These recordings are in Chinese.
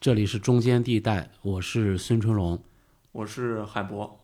这里是中间地带，我是孙春龙。我是海博。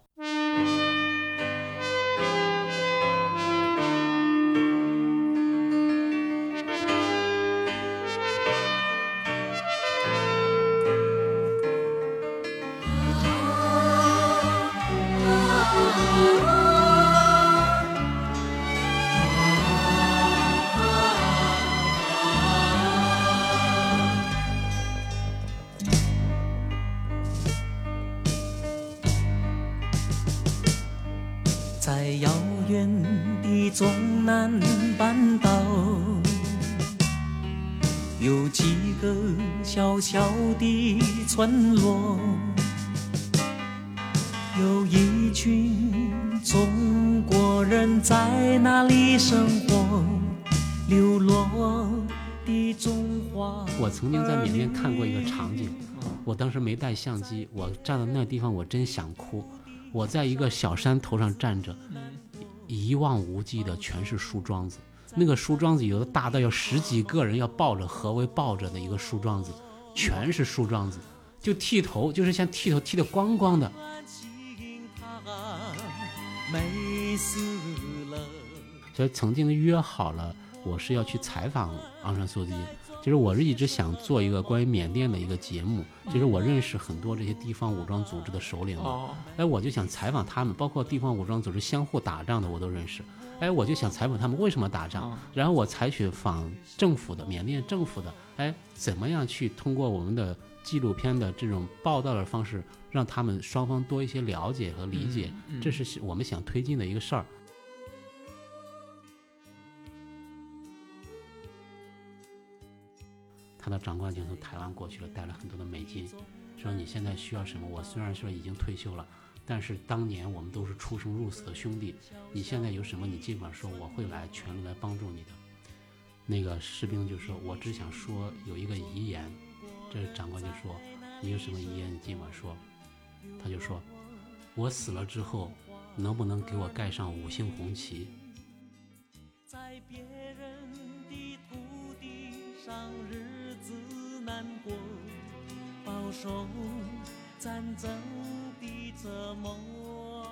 地方，我真想哭。我在一个小山头上站着，一望无际的全是树桩子，那个树桩子有的大到要十几个人要抱着何为抱着的一个树桩子，全是树桩子，就剃头，就是像剃头剃的光光的。所以曾经约好了，我是要去采访昂山素季。其实我是一直想做一个关于缅甸的一个节目。其实我认识很多这些地方武装组织的首领哎，我就想采访他们，包括地方武装组织相互打仗的我都认识。哎，我就想采访他们为什么打仗哦，然后我采取访政府的缅甸政府的，哎，怎么样去通过我们的纪录片的这种报道的方式，让他们双方多一些了解和理解，这是我们想推进的一个事儿。他的长官就从台湾过去了，带了很多的美金，说你现在需要什么？我虽然说已经退休了，但是当年我们都是出生入死的兄弟，你现在有什么你尽管说，我会来全力来帮助你的。那个士兵就说：“我只想说有一个遗言。”这长官就说：“你有什么遗言？你尽管说。”他就说：“我死了之后，能不能给我盖上五星红旗？”在别人的土地上，日子难过，饱受战争的折磨。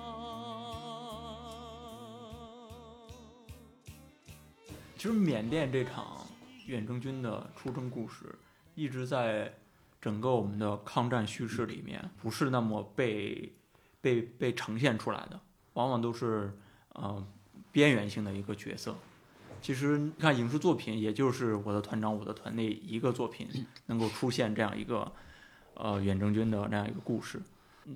其实缅甸这场远征军的出征故事，一直在整个我们的抗战叙事里面不是那么被被被呈现出来的，往往都是呃边缘性的一个角色。其实你看影视作品，也就是我的团长我的团队一个作品 能够出现这样一个呃远征军的这样一个故事。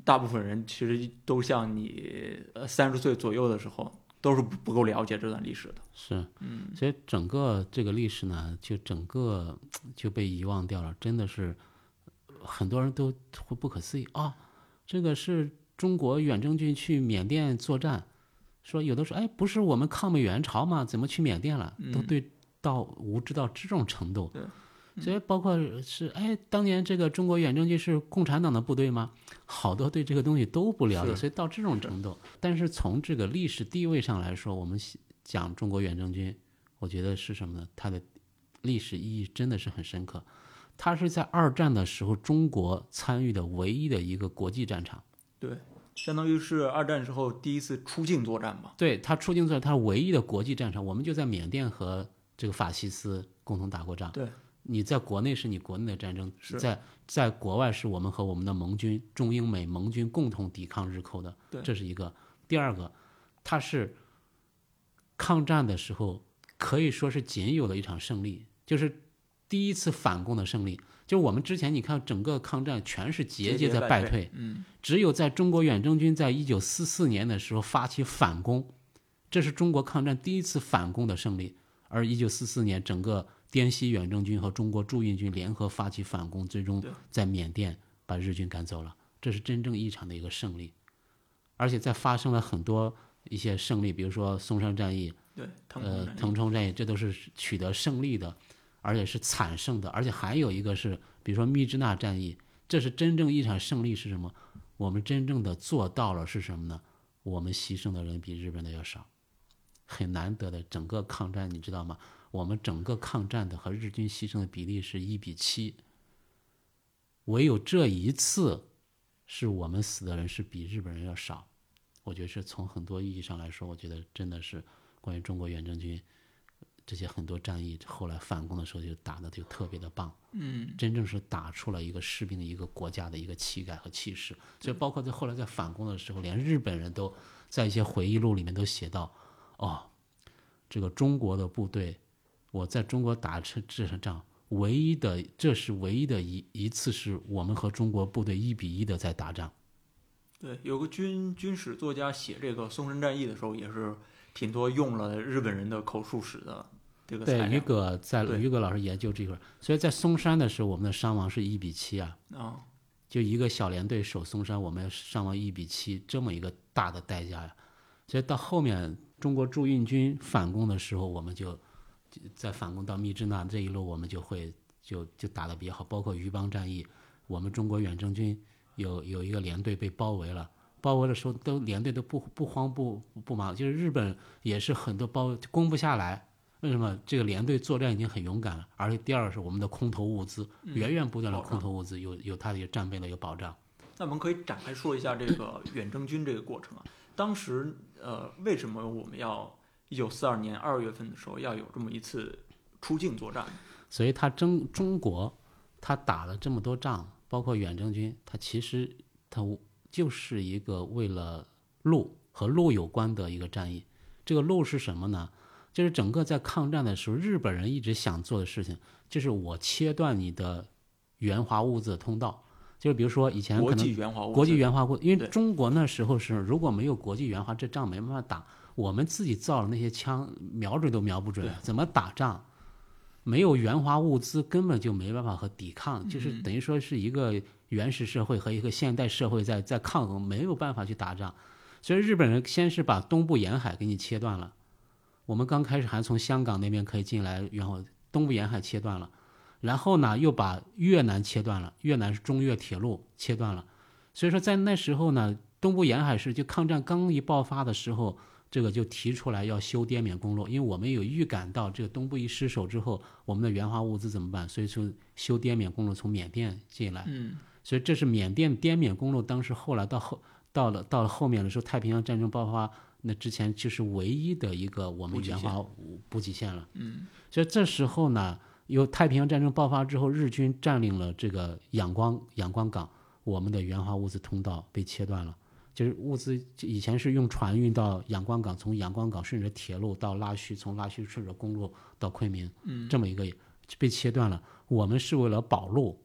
大部分人其实都像你呃三十岁左右的时候，都是不不够了解这段历史的。是，嗯，所以整个这个历史呢，就整个就被遗忘掉了，真的是很多人都会不可思议啊、这个是中国远征军去缅甸作战，说有的说，哎，不是我们抗美援朝吗？怎么去缅甸了？都嗯对到无知到这种程度。对所以包括是，哎，当年这个中国远征军是共产党的部队吗？好多对这个东西都不了解，所以到这种程度。但是从这个历史地位上来说，我们讲中国远征军，我觉得是什么呢？它的历史意义真的是很深刻。它是在二战的时候中国参与的唯一的一个国际战场。对，相当于是二战时候第一次出境作战吧。对，他出境作战，他唯一的国际战场，我们就在缅甸和这个法西斯共同打过仗。对，你在国内是你国内的战争，是在在国外是我们和我们的盟军中英美盟军共同抵抗日寇的，对这是一个。第二个，他是抗战的时候可以说是仅有的一场胜利，就是第一次反攻的胜利。就是我们之前你看整个抗战全是节节在败退，嗯，只有在中国远征军在一九四四年的时候发起反攻，这是中国抗战第一次反攻的胜利。而一九四四年，整个滇西远征军和中国驻印军联合发起反攻，最终在缅甸把日军赶走了，这是真正意义上的一个胜利。而且在发生了很多一些胜利，比如说松山战役、对，腾呃冲战役腾冲战役，这都是取得胜利的，而且是惨胜的。而且还有一个是，比如说密支那战役，这是真正一场胜利是什么？我们真正的做到了是什么呢？我们牺牲的人比日本的要少，很难得的。整个抗战你知道吗？我们整个抗战的和日军牺牲的比例是一比七。唯有这一次，是我们死的人是比日本人要少。我觉得是从很多意义上来说，我觉得真的是关于中国远征军这些很多战役后来反攻的时候就打的就特别的棒。嗯，真正是打出了一个士兵的一个国家的一个气概和气势。所以，包括在后来在反攻的时候，连日本人都在一些回忆录里面都写到：哦，这个中国的部队，我在中国打这这场仗，唯一的这是唯一的一一次是我们和中国部队一比一的在打仗。对，有个军军史作家写这个松山战役的时候，也是挺多用了日本人的口述史的这个对，于料葛在于葛老师研究这块，所以在松山的时候，我们的伤亡是一比七啊。啊，就一个小连队守松山，我们伤亡一比七，这么一个大的代价呀。所以到后面中国驻印军反攻的时候，我们就就在反攻到密支那这一路，我们就会就就打得比较好。包括余邦战役，我们中国远征军有有一个连队被包围了，包围的时候都连队都不不慌不不忙，就是日本也是很多包攻不下来。为什么这个连队作战已经很勇敢了？而且第二是我们的空投物资，源源不断的空投物资有有它的一个战备的一个保障。那我们可以展开说一下这个远征军这个过程啊。当时呃，为什么我们要一九四二年二月份的时候要有这么一次出境作战？所以他中中国，他打了这么多仗，包括远征军，他其实他就是一个为了路和路有关的一个战役。这个路是什么呢？就是整个在抗战的时候，日本人一直想做的事情，就是我切断你的援华物资的通道。就是比如说以前国可能际援华物资国际援华物，因为中国那时候是如果没有国际援华，这仗没办法打。我们自己造的那些枪，瞄准都瞄不准，怎么打仗？没有援华物资，根本就没办法和抵抗，就是嗯等于说是一个原始社会和一个现代社会在在抗衡，没有办法去打仗。所以日本人先是把东部沿海给你切断了，我们刚开始还从香港那边可以进来然后，东部沿海切断了，然后呢又把越南切断了，越南是中越铁路切断了。所以说在那时候呢，东部沿海是就抗战刚一爆发的时候，这个就提出来要修滇缅公路，因为我们有预感到这个东部一失守之后，我们的援华物资怎么办？所以说修滇缅公路从缅甸进来，嗯，所以这是缅甸滇缅公路，当时后来到后到了到了后面的时候，太平洋战争爆发，那之前就是唯一的一个我们援华补给线了。嗯，所以这时候呢，由太平洋战争爆发之后，日军占领了这个仰光仰光港，我们的援华物资通道被切断了。就是物资以前是用船运到仰光港，从仰光港顺着铁路到拉须，从拉须顺着公路到昆明，嗯，这么一个被切断了。我们是为了保路，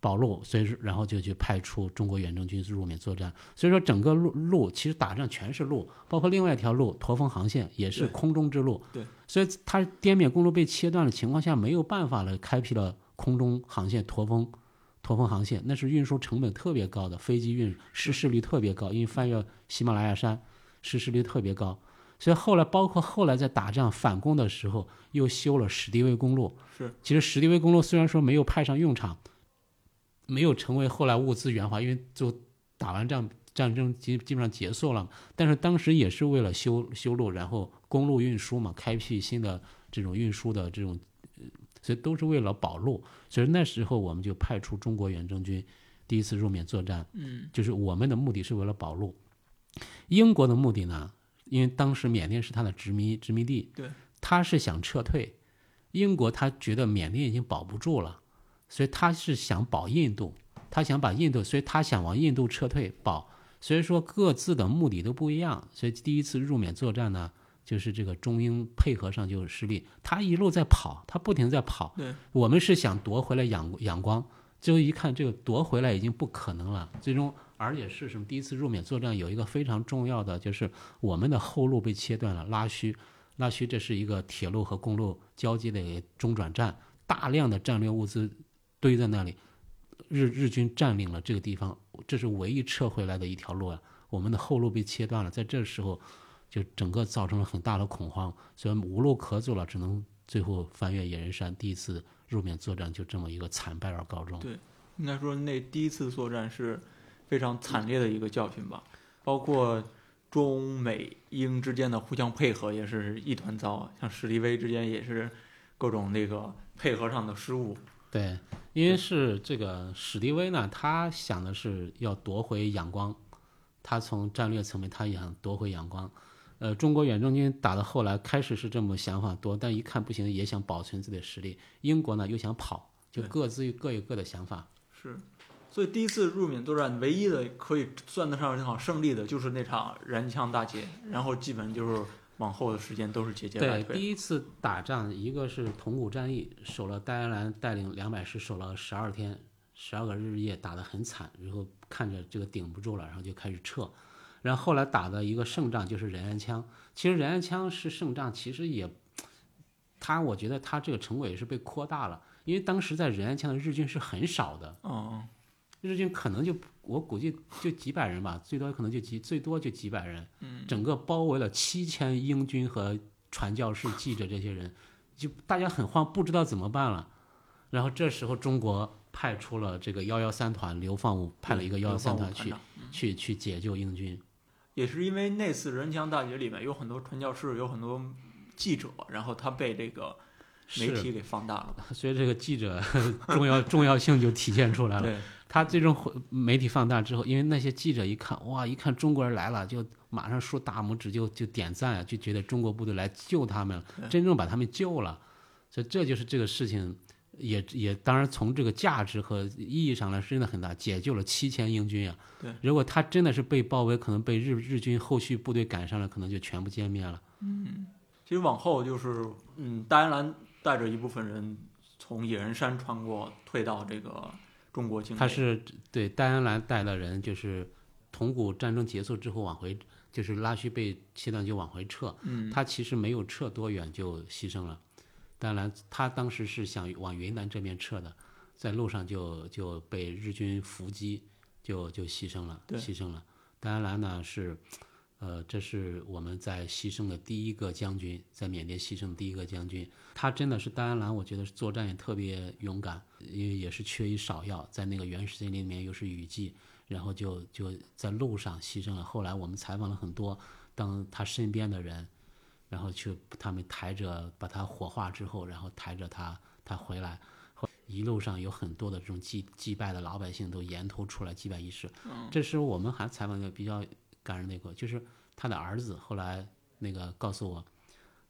保路，所以说然后就去派出中国远征军入缅作战。所以说整个路路其实打仗全是路，包括另外一条路驼峰航线也是空中之路。对，所以它滇缅公路被切断的情况下，没有办法了，开辟了空中航线驼峰。驼峰航线那是运输成本特别高的，飞机运失事率特别高，因为翻越喜马拉雅山，失事率特别高。所以后来包括后来在打仗反攻的时候，又修了史迪威公路。是，其实史迪威公路虽然说没有派上用场，没有成为后来物资援华，因为就打完仗战争基基本上结束了，但是当时也是为了修修路，然后公路运输嘛，开辟新的这种运输的这种，呃所以都是为了保路。所以那时候我们就派出中国远征军第一次入缅作战，嗯，就是我们的目的是为了保路。英国的目的呢，因为当时缅甸是他的殖民殖民地，对，他是想撤退。英国他觉得缅甸已经保不住了，所以他是想保印度，他想把印度，所以他想往印度撤退保。所以说各自的目的都不一样，所以第一次入缅作战呢，就是这个中英配合上就失利。他一路在跑，他不停在跑。对，我们是想夺回来仰仰光，最后一看这个夺回来已经不可能了。最终，而且是什么？第一次入缅作战有一个非常重要的，就是我们的后路被切断了，拉须。拉须这是一个铁路和公路交接的中转站，大量的战略物资堆在那里，日日军占领了这个地方，这是唯一撤回来的一条路啊。我们的后路被切断了，在这时候就整个造成了很大的恐慌，所以无路可走了，只能最后翻越野人山，第一次入缅作战就这么一个惨败而告终。对应该说那第一次作战是非常惨烈的一个教训吧，包括中美英之间的互相配合也是一团糟，像史迪威之间也是各种那个配合上的失误，对，因为是这个史迪威呢，他想的是要夺回阳光，他从战略层面他也想夺回阳光。呃，中国远征军打到后来开始是这么想法多，但一看不行，也想保存自己的实力。英国呢又想跑，就各自各有各的想法。是，所以第一次入缅作战唯一的可以算得上这场胜利的，就是那场燃枪大捷，然后基本就是往后的时间都是节节败对，退。第一次打仗，一个是铜鼓战役，守了戴安澜带领两百师守了十二天，十二个日夜打得很惨，然后看着这个顶不住了，然后就开始撤。然后后来打的一个胜仗就是仁安羌，其实仁安羌是胜仗，其实也，他我觉得他这个成果也是被扩大了，因为当时在仁安羌的日军是很少的，嗯，日军可能就我估计就几百人吧，最多可能就几最多就几百人，嗯，整个包围了七千英军和传教士、记者这些人，就大家很慌，不知道怎么办了。然后这时候中国派出了这个幺幺三团，流放武派了一个幺幺三团去去去解救英军。也是因为那次人墙大捷里面有很多传教士，有很多记者，然后他被这个媒体给放大了。所以这个记者 重要重要性就体现出来了。对，他最终会媒体放大之后，因为那些记者一看，哇，一看中国人来了，就马上竖大拇指就就点赞啊，就觉得中国部队来救他们了，真正把他们救了。所以这就是这个事情也也当然从这个价值和意义上来说真的很大，解救了七千英军啊。对，如果他真的是被包围，可能被日日军后续部队赶上了，可能就全部歼灭了。嗯其实往后就是，嗯，戴安澜带着一部分人从野人山穿过，退到这个中国境内。他是对戴安澜带的人，就是铜鼓战争结束之后往回，就是拉须被切断就往回撤。嗯，他其实没有撤多远就牺牲了。当然，他当时是想往云南这边撤的，在路上就就被日军伏击，就就牺牲了，牺牲了。戴安澜呢是，呃，这是我们在牺牲的第一个将军，在缅甸牺牲的第一个将军。他真的是戴安澜，我觉得是作战也特别勇敢，因为也是缺医少药，在那个原始森林里面又是雨季，然后就就在路上牺牲了。后来我们采访了很多当他身边的人，然后去他们抬着把他火化之后，然后抬着他他回来，后一路上有很多的这种祭祭拜的老百姓都沿途出来祭拜仪式。这是我们还采访的比较感人的一个，就是他的儿子后来那个告诉我，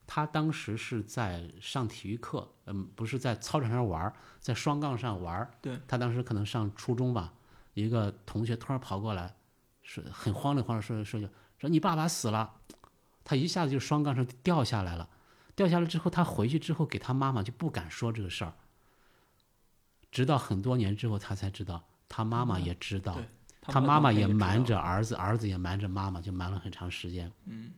他当时是在上体育课，嗯，不是在操场上玩，在双杠上玩。对，他当时可能上初中吧，一个同学突然跑过来，说很慌里慌张说说说你爸爸死了，他一下子就双杠上掉下来了，掉下来之后，他回去之后给他妈妈就不敢说这个事儿，直到很多年之后他才知道，他妈妈也知道，对他妈妈也瞒瞒着儿子，儿子也瞒着妈妈，就瞒了很长时间。嗯，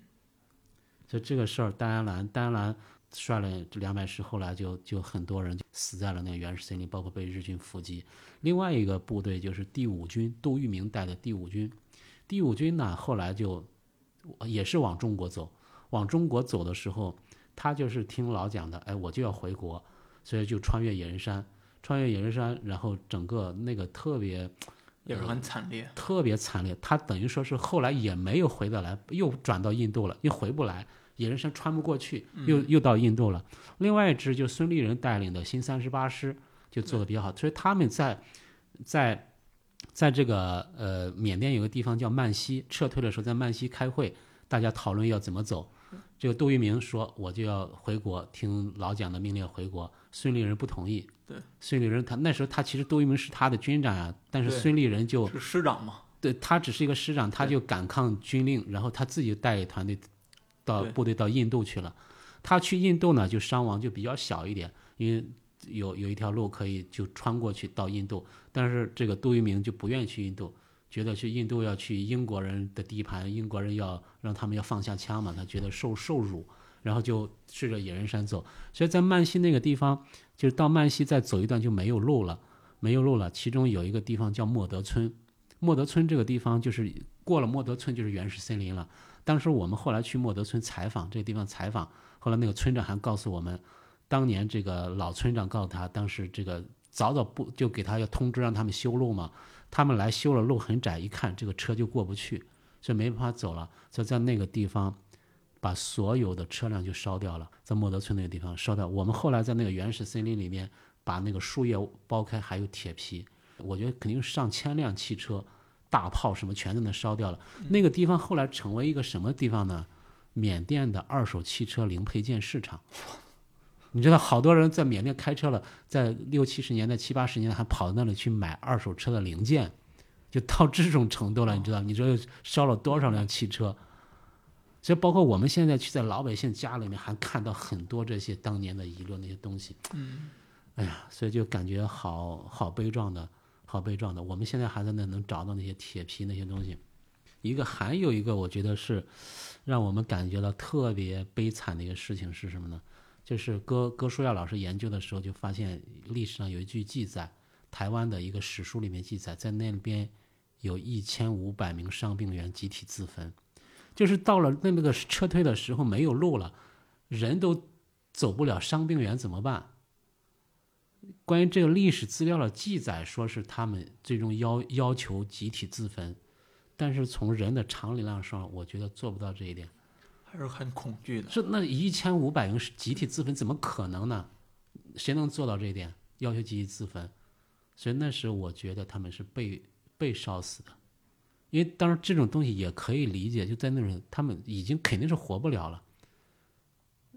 所以这个事儿，戴安澜，戴安澜率了两百师，后来就就很多人就死在了那个原始森林，包括被日军伏击。另外一个部队就是第五军，杜聿明带的第五军。第五军呢，后来就也是往中国走，往中国走的时候，他就是听老蒋的，哎，我就要回国，所以就穿越野人山，穿越野人山，然后整个那个特别也是很惨烈。特别惨烈。他等于说是后来也没有回得来，又转到印度了，又回不来。野人山穿不过去，又又到印度了。另外一支就孙立人带领的新三十八师就做的比较好，所以他们在在在这个呃缅甸有个地方叫曼西，撤退的时候在曼西开会，大家讨论要怎么走。这个杜聿明说我就要回国，听老蒋的命令回国。孙立人不同意。对，孙立人他那时候他其实杜聿明是他的军长呀，但是孙立人就是师长嘛，对他只是一个师长，他就敢抗军令，然后他自己带团队到部队到印度去了。他去印度呢，就伤亡就比较小一点，因为有有一条路可以就穿过去到印度。但是这个杜聿明就不愿意去印度，觉得去印度要去英国人的地盘，英国人要让他们要放下枪嘛，他觉得受受辱，然后就顺着野人山走。所以在曼西那个地方，就是到曼西再走一段就没有路了，没有路了。其中有一个地方叫莫德村，莫德村这个地方就是过了莫德村就是原始森林了。当时我们后来去莫德村采访，这个地方采访，后来那个村长还告诉我们，当年这个老村长告诉他，当时这个早早不就给他要通知让他们修路嘛，他们来修了路很窄，一看这个车就过不去，所以没办法走了，所以在那个地方把所有的车辆就烧掉了，在莫德村那个地方烧掉。我们后来在那个原始森林里面把那个树叶剥开，还有铁皮，我觉得肯定上千辆汽车、大炮什么全在那烧掉了。那个地方后来成为一个什么地方呢？缅甸的二手汽车零配件市场。你知道，好多人在缅甸开车了，在六七十年代、七八十年代还跑到那里去买二手车的零件，就到这种程度了。你知道，你知道烧了多少辆汽车？所以，包括我们现在去在老百姓家里面，还看到很多这些当年的遗落那些东西。嗯，哎呀，所以就感觉好好悲壮的，好悲壮的。我们现在还在那能找到那些铁皮那些东西。一个还有一个，我觉得是让我们感觉到特别悲惨的一个事情是什么呢？就是哥哥舒亚老师研究的时候，就发现历史上有一句记载，台湾的一个史书里面记载，在那边有一千五百名伤病员集体自焚，就是到了那那个撤退的时候没有路了，人都走不了，伤病员怎么办？关于这个历史资料的记载，说是他们最终要要求集体自焚，但是从人的常理上说，我觉得做不到这一点。还是很恐惧的。是那一千五百人是集体自焚，怎么可能呢？谁能做到这一点？要求集体自焚，所以那时我觉得他们是被被烧死的。因为当然这种东西也可以理解，就在那种他们已经肯定是活不了了，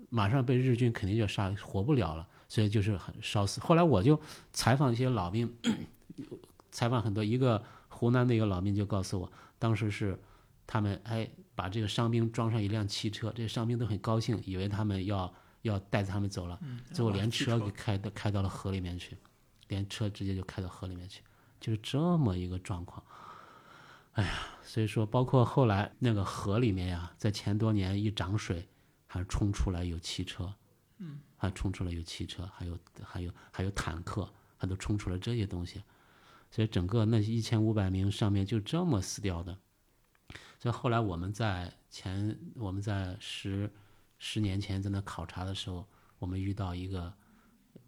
马上被日军肯定就杀，活不了了，所以就是很烧死。后来我就采访一些老兵，采访很多，一个湖南的一个老兵就告诉我，当时是他们哎。把这个伤兵装上一辆汽车，这些伤兵都很高兴，以为他们要要带着他们走了，最后连车给开的开到了河里面去，连车直接就开到河里面去，就是这么一个状况。哎呀，所以说，包括后来那个河里面呀，在前多年一涨水，还冲出来有汽车，嗯，还冲出来有汽车，还有还有还有坦克，还都冲出来这些东西，所以整个那一千五百名上面就这么死掉的。所以后来我们在前我们在十十年前在那考察的时候，我们遇到一个，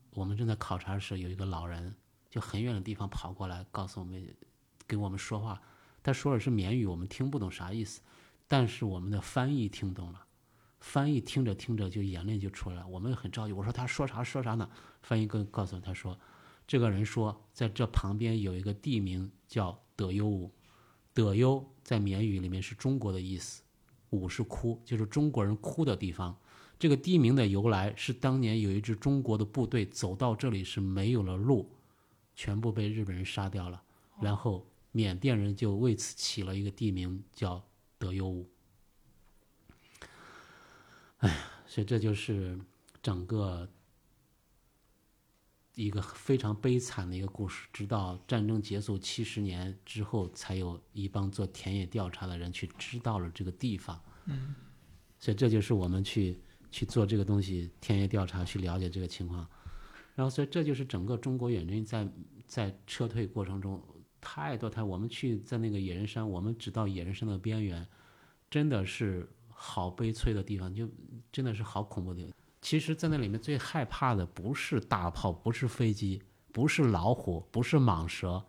我们正在考察的时候，有一个老人就很远的地方跑过来，告诉我们，跟我们说话。他说的是缅语，我们听不懂啥意思，但是我们的翻译听懂了。翻译听着听着就眼泪就出来了，我们很着急。我说他说啥说啥呢？翻译跟告诉他说，这个人说在这旁边有一个地名叫德优武。德优在缅语里面是中国的意思，武是哭，就是中国人哭的地方。这个地名的由来是当年有一支中国的部队走到这里是没有了路，全部被日本人杀掉了，然后缅甸人就为此起了一个地名叫德优武。哎呀，所以这就是整个。一个非常悲惨的一个故事，直到战争结束七十年之后，才有一帮做田野调查的人去知道了这个地方。嗯，所以这就是我们去去做这个东西，田野调查去了解这个情况。然后，所以这就是整个中国远征军在在撤退过程中太多太，我们去在那个野人山，我们只到野人山的边缘，真的是好悲催的地方，就真的是好恐怖的。其实，在那里面最害怕的不是大炮，不是飞机，不是老虎，不是蟒蛇。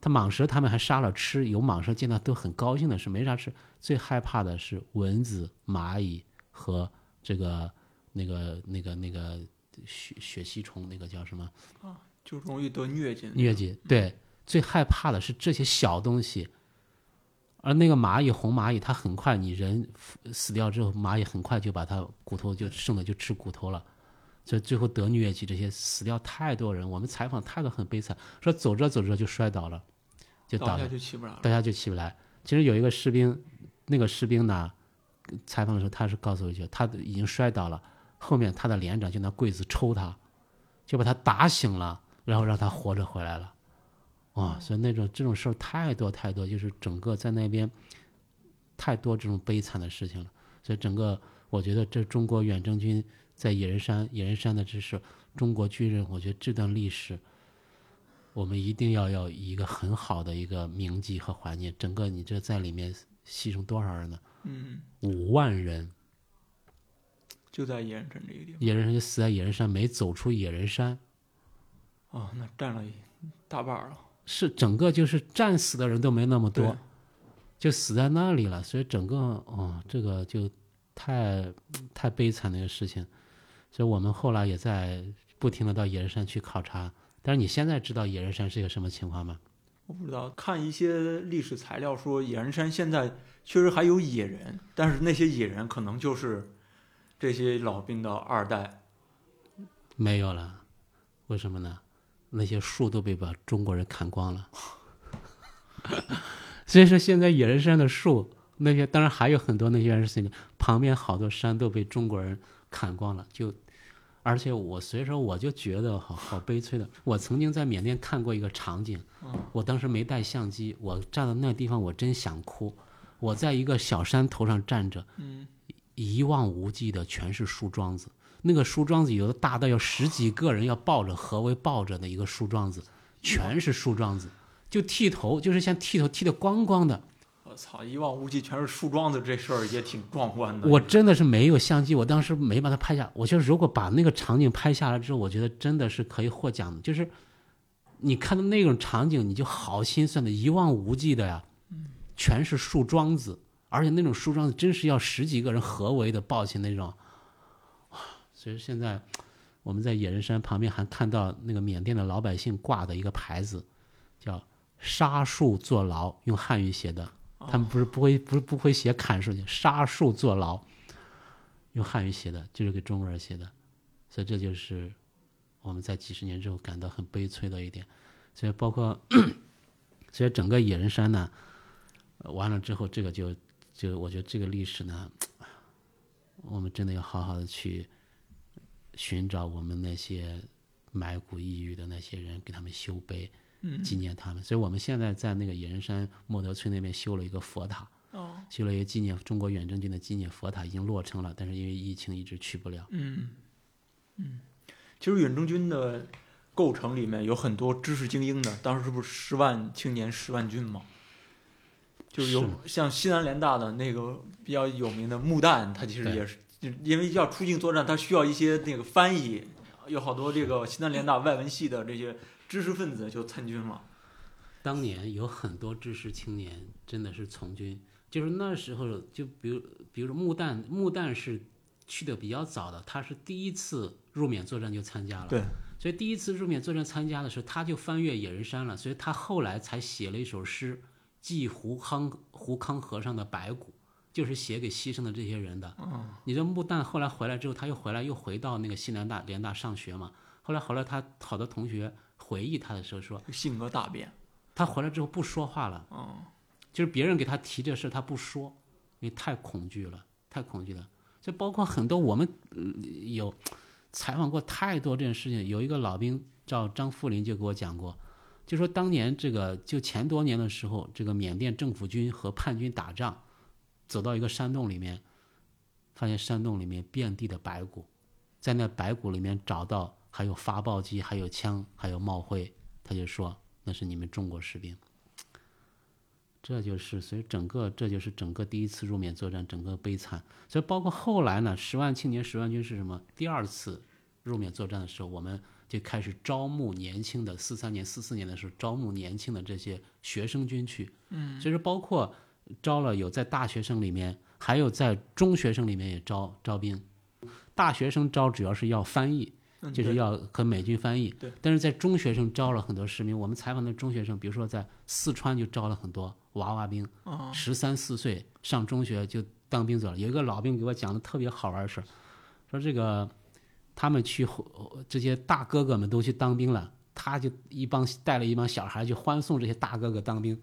他蟒蛇他们还杀了吃，有蟒蛇见到都很高兴的是没啥吃。最害怕的是蚊子、蚂蚁和这个那个那个那个血血吸虫，那个叫什么？啊，就容易得疟疾。疟疾，对，最害怕的是这些小东西。而那个蚂蚁，红蚂蚁，它很快，你人死掉之后，蚂蚁很快就把它骨头就剩的就吃骨头了，所以最后得疟疾，这些死掉太多人。我们采访太多很悲惨，说走着走着就摔倒了，就倒下就起不来了。倒下就起不来。其实有一个士兵，那个士兵呢，采访的时候他是告诉我一句，他已经摔倒了，后面他的连长就拿棍子抽他，就把他打醒了，然后让他活着回来了。啊，所以那种这种事儿太多太多，就是整个在那边太多这种悲惨的事情了。所以整个我觉得这中国远征军在野人山，野人山的这是中国军人，我觉得这段历史我们一定要要一个很好的一个铭记和怀念。整个你这在里面牺牲多少人呢？嗯，五万人就在野人山这个地方，野人山就死在野人山，没走出野人山。哦，那占了一大半了。是整个就是战死的人都没那么多，就死在那里了。所以整个哦，这个就太太悲惨的一个事情。所以我们后来也在不停的到野人山去考察。但是你现在知道野人山是一个什么情况吗？我不知道，看一些历史材料说，野人山现在确实还有野人，但是那些野人可能就是这些老兵的二代。没有了，为什么呢？那些树都被把中国人砍光了。所以说，现在野人山的树，那些当然还有很多那些人是旁边好多山都被中国人砍光了。就，而且我所以说我就觉得好好悲催的。我曾经在缅甸看过一个场景，我当时没带相机，我站在那地方我真想哭。我在一个小山头上站着，一望无际的全是树桩子。那个树桩子有的大到有十几个人要抱着，合围抱着的一个树桩子，全是树桩子。就剃头，就是像剃头剃的光光的。我操！一望无际全是树桩子，这事儿也挺壮观的。我真的是没有相机，我当时没把它拍下。我觉得如果把那个场景拍下来之后，我觉得真的是可以获奖的。就是你看到那种场景，你就好心酸的，一望无际的呀，全是树桩子，而且那种树桩子真是要十几个人合围的抱起那种。所以现在我们在野人山旁边还看到那个缅甸的老百姓挂的一个牌子，叫。杀树坐牢，用汉语写的。他们不是不会，不是不会写砍树，杀树坐牢，用汉语写的，就是给中国人写的。所以这就是我们在几十年之后感到很悲催的一点。所以包括，所以整个野人山呢，完了之后，这个就就我觉得这个历史呢，我们真的要好好的去寻找我们那些埋骨抑郁的那些人，给他们修碑。纪念他们，所以我们现在在那个野人山莫德村那边修了一个佛塔，修了一个纪念中国远征军的纪念佛塔，已经落成了，但是因为疫情一直去不了。嗯嗯，其实远征军的构成里面有很多知识精英的，当时不是十万青年十万军吗？就是有像西南联大的那个比较有名的穆旦，他其实也是，因为要出境作战，他需要一些那个翻译，有好多这个西南联大外文系的这些。知识分子就参军了。当年有很多知识青年真的是从军，就是那时候，就比如，比如说穆旦，穆旦是去的比较早的，他是第一次入缅作战就参加了。对。所以第一次入缅作战参加的时候，他就翻越野人山了，所以他后来才写了一首诗，寄胡康胡康和尚的白骨，就是写给牺牲的这些人的。嗯。你说穆旦后来回来之后，他又回来，又回到那个西南大联大上学嘛？后来，后来他好多同学。回忆他的时候说，性格大变。他回来之后不说话了，嗯，就是别人给他提这事他不说，因为太恐惧了，太恐惧了。就包括很多我们有采访过太多这件事情。有一个老兵叫张富林就给我讲过，就说当年这个就前多年的时候，这个缅甸政府军和叛军打仗，走到一个山洞里面，发现山洞里面遍地的白骨，在那白骨里面找到。还有发报机，还有枪，还有帽徽，他就说那是你们中国士兵。这就是所以整个这就是整个第一次入缅作战整个悲惨，所以包括后来呢，十万青年十万军是什么？第二次入缅作战的时候，我们就开始招募年轻的，四三年、四四年的时候招募年轻的这些学生军去。嗯，所以说包括招了有在大学生里面，还有在中学生里面也招招兵。大学生招主要是要翻译。就是要和美军翻译，但是在中学生招了很多士兵。我们采访的中学生，比如说在四川就招了很多娃娃兵，十三四岁上中学就当兵走了。有一个老兵给我讲的特别好玩的事儿，说这个他们去这些大哥哥们都去当兵了，他就一帮带了一帮小孩去欢送这些大哥哥当兵，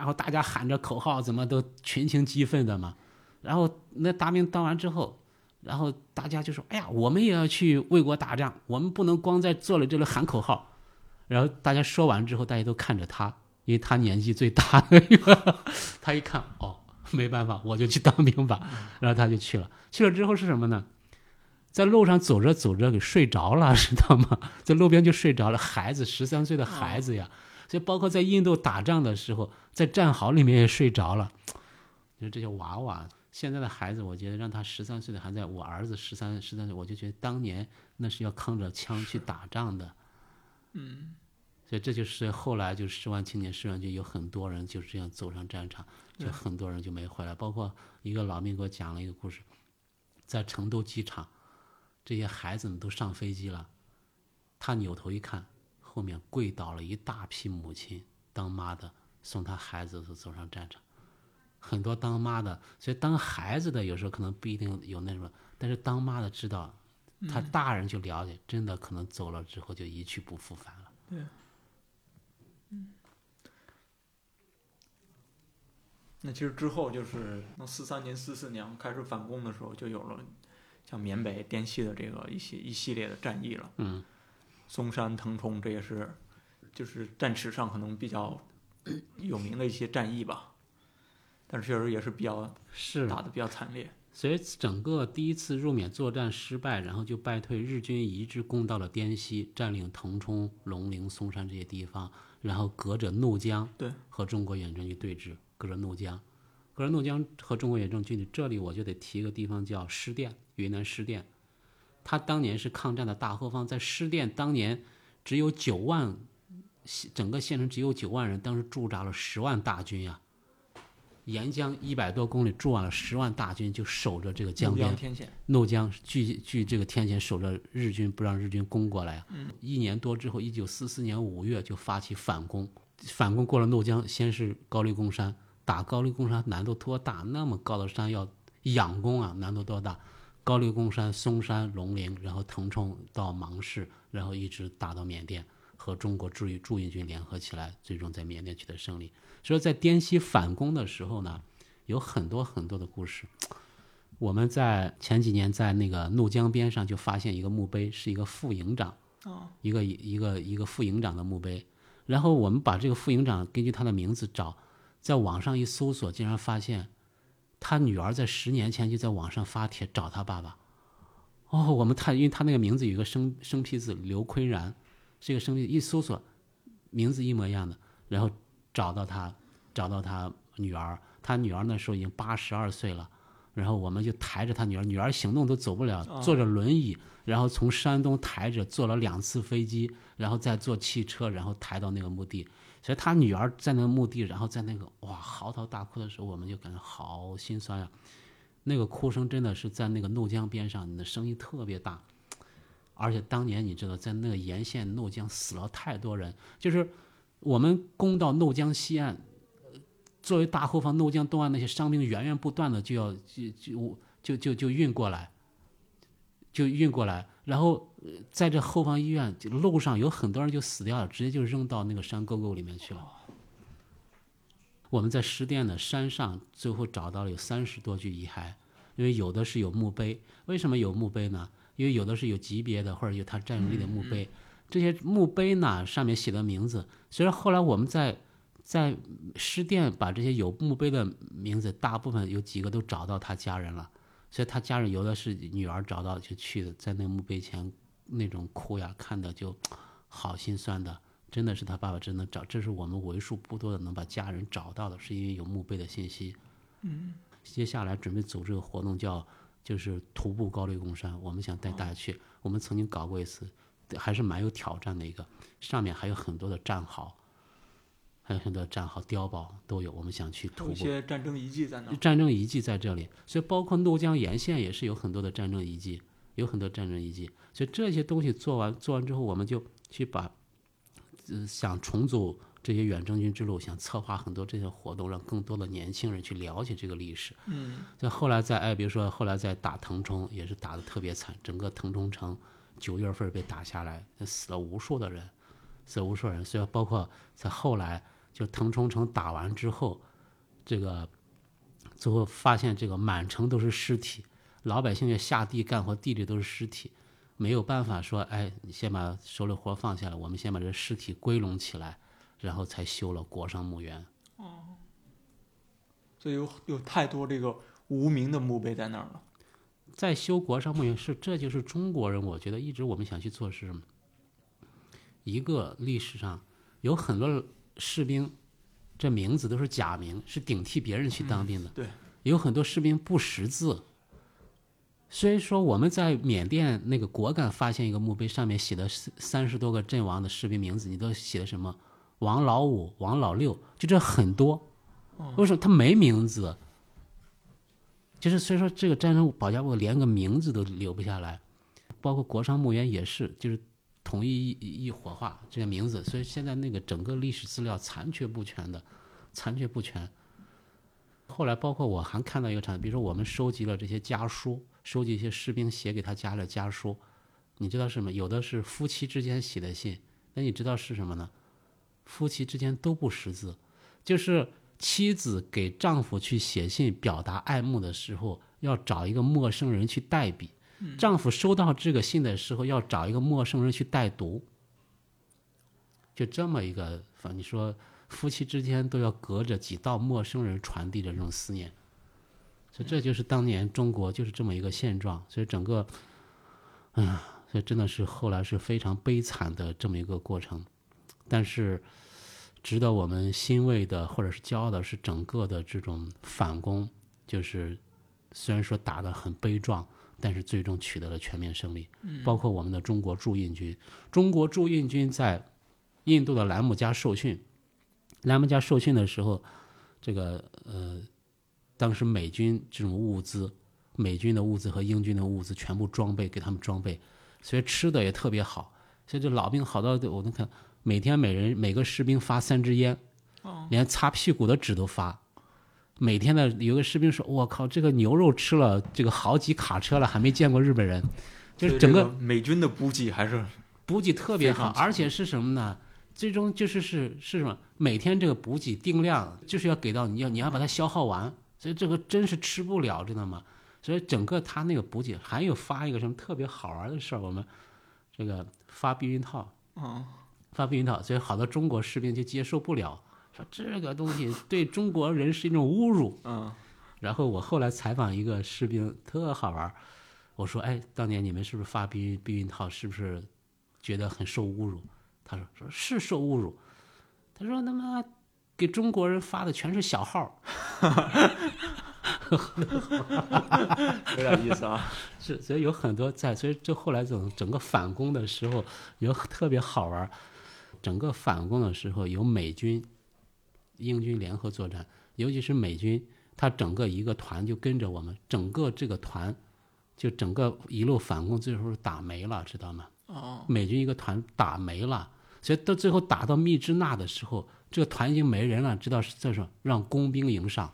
然后大家喊着口号，怎么都群情激愤的嘛。然后那大兵当完之后。然后大家就说：“哎呀，我们也要去为国打仗，我们不能光在坐在这里喊口号。”然后大家说完之后，大家都看着他，因为他年纪最大。他一看，哦，没办法，我就去当兵吧。然后他就去了。去了之后是什么呢？在路上走着走着给睡着了，知道吗？在路边就睡着了。孩子，十三岁的孩子呀，就包括在印度打仗的时候，在战壕里面也睡着了。你说这些娃娃。现在的孩子，我觉得让他十三岁的还在我儿子十三十三岁，我就觉得当年那是要扛着枪去打仗的，嗯，所以这就是后来就十万青年十万军有很多人就是这样走上战场，就很多人就没回来。包括一个老兵给我讲了一个故事，在成都机场，这些孩子们都上飞机了，他扭头一看，后面跪倒了一大批母亲，当妈的送他孩子是走上战场。很多当妈的，所以当孩子的有时候可能不一定有那什么，但是当妈的知道，他大人就了解，真的可能走了之后就一去不复返了。对那其实之后就是那四三年、四四年开始反攻的时候，就有了像缅北、滇西的这个一些一系列的战役了。嗯，松山、腾冲，这也是就是战史上可能比较有名的一些战役吧。但是确实也是比较是打的比较惨烈。所以整个第一次入缅作战失败，然后就败退，日军一直攻到了滇西，占领腾冲、龙陵、松山这些地方，然后隔着怒江，对，和中国远征军对峙，隔着怒江，隔着怒江和中国远征军，这里我就得提一个地方叫施甸，云南施甸，它当年是抗战的大后方，在失电当年只有九万，整个县城只有九万人，当时驻扎了十万大军呀、沿江一百多公里驻完了十万大军，就守着这个江边天险，怒江据据这个天险守着日军，不让日军攻过来啊。一年多之后，一九四四年五月就发起反攻，反攻过了怒江，先是高黎贡山，打高黎贡山难度多大？那么高的山要仰攻啊，难度多大？高黎贡山、嵩山、龙陵，然后腾冲到芒市，然后一直打到缅甸，和中国驻驻印军联合起来，最终在缅甸取得胜利。所以在滇西反攻的时候呢，有很多很多的故事。我们在前几年在那个怒江边上就发现一个墓碑，是一个副营长，一个一个一个副营长的墓碑。然后我们把这个副营长根据他的名字找，在网上一搜索，竟然发现他女儿在十年前就在网上发帖找他爸爸。哦，我们看，因为他那个名字有一个生生僻字刘坤然，是一个生僻，一搜索名字一模一样的，然后找到他，找到他女儿，他女儿那时候已经八十二岁了。然后我们就抬着他女儿，女儿行动都走不了，坐着轮椅，然后从山东抬着，坐了两次飞机，然后再坐汽车，然后抬到那个墓地。所以他女儿在那个墓地，然后在那个哇嚎啕大哭的时候，我们就感觉好心酸呀。那个哭声真的是在那个怒江边上，你的声音特别大。而且当年你知道，在那个沿线怒江死了太多人，就是我们攻到怒江西岸，作为大后方，怒江东岸那些伤兵源源不断的就要就就就就就运过来，就运过来，然后呃在这后方医院路上有很多人就死掉了，直接就扔到那个山沟沟里面去了。我们在施甸的山上最后找到了有三十多具遗骸，因为有的是有墓碑，为什么有墓碑呢？因为有的是有级别的或者有他占有率的墓碑，这些墓碑呢上面写的名字，虽然后来我们在在施甸把这些有墓碑的名字，大部分有几个都找到他家人了，所以他家人有的是女儿找到就去的，在那墓碑前那种哭呀，看的就好心酸的，真的是他爸爸真的找，这是我们为数不多的能把家人找到的，是因为有墓碑的信息。嗯，接下来准备组织个活动叫就是徒步高黎贡山，我们想带大家去，我们曾经搞过一次，还是蛮有挑战的一个，上面还有很多的战壕。还有很多战壕、碉堡都有，我们想去徒步有一。些战争遗迹在那儿。战争遗迹在这里，所以包括怒江沿线也是有很多的战争遗迹，有很多战争遗迹。所以这些东西做完做完之后，我们就去把，呃，想重组这些远征军之路，想策划很多这些活动，让更多的年轻人去了解这个历史。嗯，在后来在哎，比如说后来在打腾冲，也是打得特别惨，整个腾冲城九月份被打下来，死了无数的人，死了无数人。所以包括在后来就腾冲城打完之后，这个最后发现这个满城都是尸体，老百姓也下地干活，地里都是尸体，没有办法说，哎，你先把手里活放下来，我们先把这尸体归拢起来，然后才修了国殇墓园。所以有有太多这个无名的墓碑在那儿了。在修国殇墓园是，这就是中国人，我觉得一直我们想去做的是什么？一个历史上有很多士兵，这名字都是假名，是顶替别人去当兵的。对，有很多士兵不识字。所以说我们在缅甸那个果敢发现一个墓碑，上面写的三三十多个阵亡的士兵名字，你都写的什么？王老五、王老六，就这很多。为什么他没名字？就是所以说这个战争保家卫国连个名字都留不下来，包括国殇墓园也是，就是统一一一火化这些名字，所以现在那个整个历史资料残缺不全的，残缺不全。后来包括我还看到一个场景，比如说我们收集了这些家书，收集一些士兵写给他家的家书，你知道是什么？有的是夫妻之间写的信，那你知道是什么呢？夫妻之间都不识字，就是妻子给丈夫去写信表达爱慕的时候，要找一个陌生人去代笔；丈夫收到这个信的时候，要找一个陌生人去代读。就这么一个，反你说夫妻之间都要隔着几道陌生人传递着这种思念，所以这就是当年中国就是这么一个现状。所以整个，哎呀，所以真的是后来是非常悲惨的这么一个过程。但是，值得我们欣慰的或者是骄傲的是，整个的这种反攻，就是虽然说打得很悲壮，但是最终取得了全面胜利。包括我们的中国驻印军，中国驻印军在印度的兰姆加受训，兰姆加受训的时候，这个呃，当时美军这种物资，美军的物资和英军的物资全部装备给他们装备，所以吃的也特别好。所以这老兵好到我能看，每天每人每个士兵发三支烟，连擦屁股的纸都发。每天的有个士兵说：“我靠，这个牛肉吃了这个好几卡车了，还没见过日本人。”就是整个美军的补给还是补给特别好，而且是什么呢？最终就是是是什么？每天这个补给定量就是要给到你要你要把它消耗完，所以这个真是吃不了，知道吗？所以整个他那个补给还有发一个什么特别好玩的事儿，我们这个发避孕套，嗯，发避孕套，所以好多中国士兵就接受不了，说这个东西对中国人是一种侮辱。嗯，然后我后来采访一个士兵，特好玩儿。我说：“哎，当年你们是不是发避孕避孕套？是不是觉得很受侮辱？”他说：“说是受侮辱。”他说：“他妈给中国人发的全是小号儿，有点意思啊。是，所以有很多在，所以这后来整整个反攻的时候有特别好玩儿。整个反攻的时候有美军、英军联合作战，尤其是美军，他整个一个团就跟着我们，整个这个团就整个一路反攻，最后是打没了，知道吗？哦，美军一个团打没了，所以到最后打到密支那的时候，这个团已经没人了，知道是这是让工兵迎上。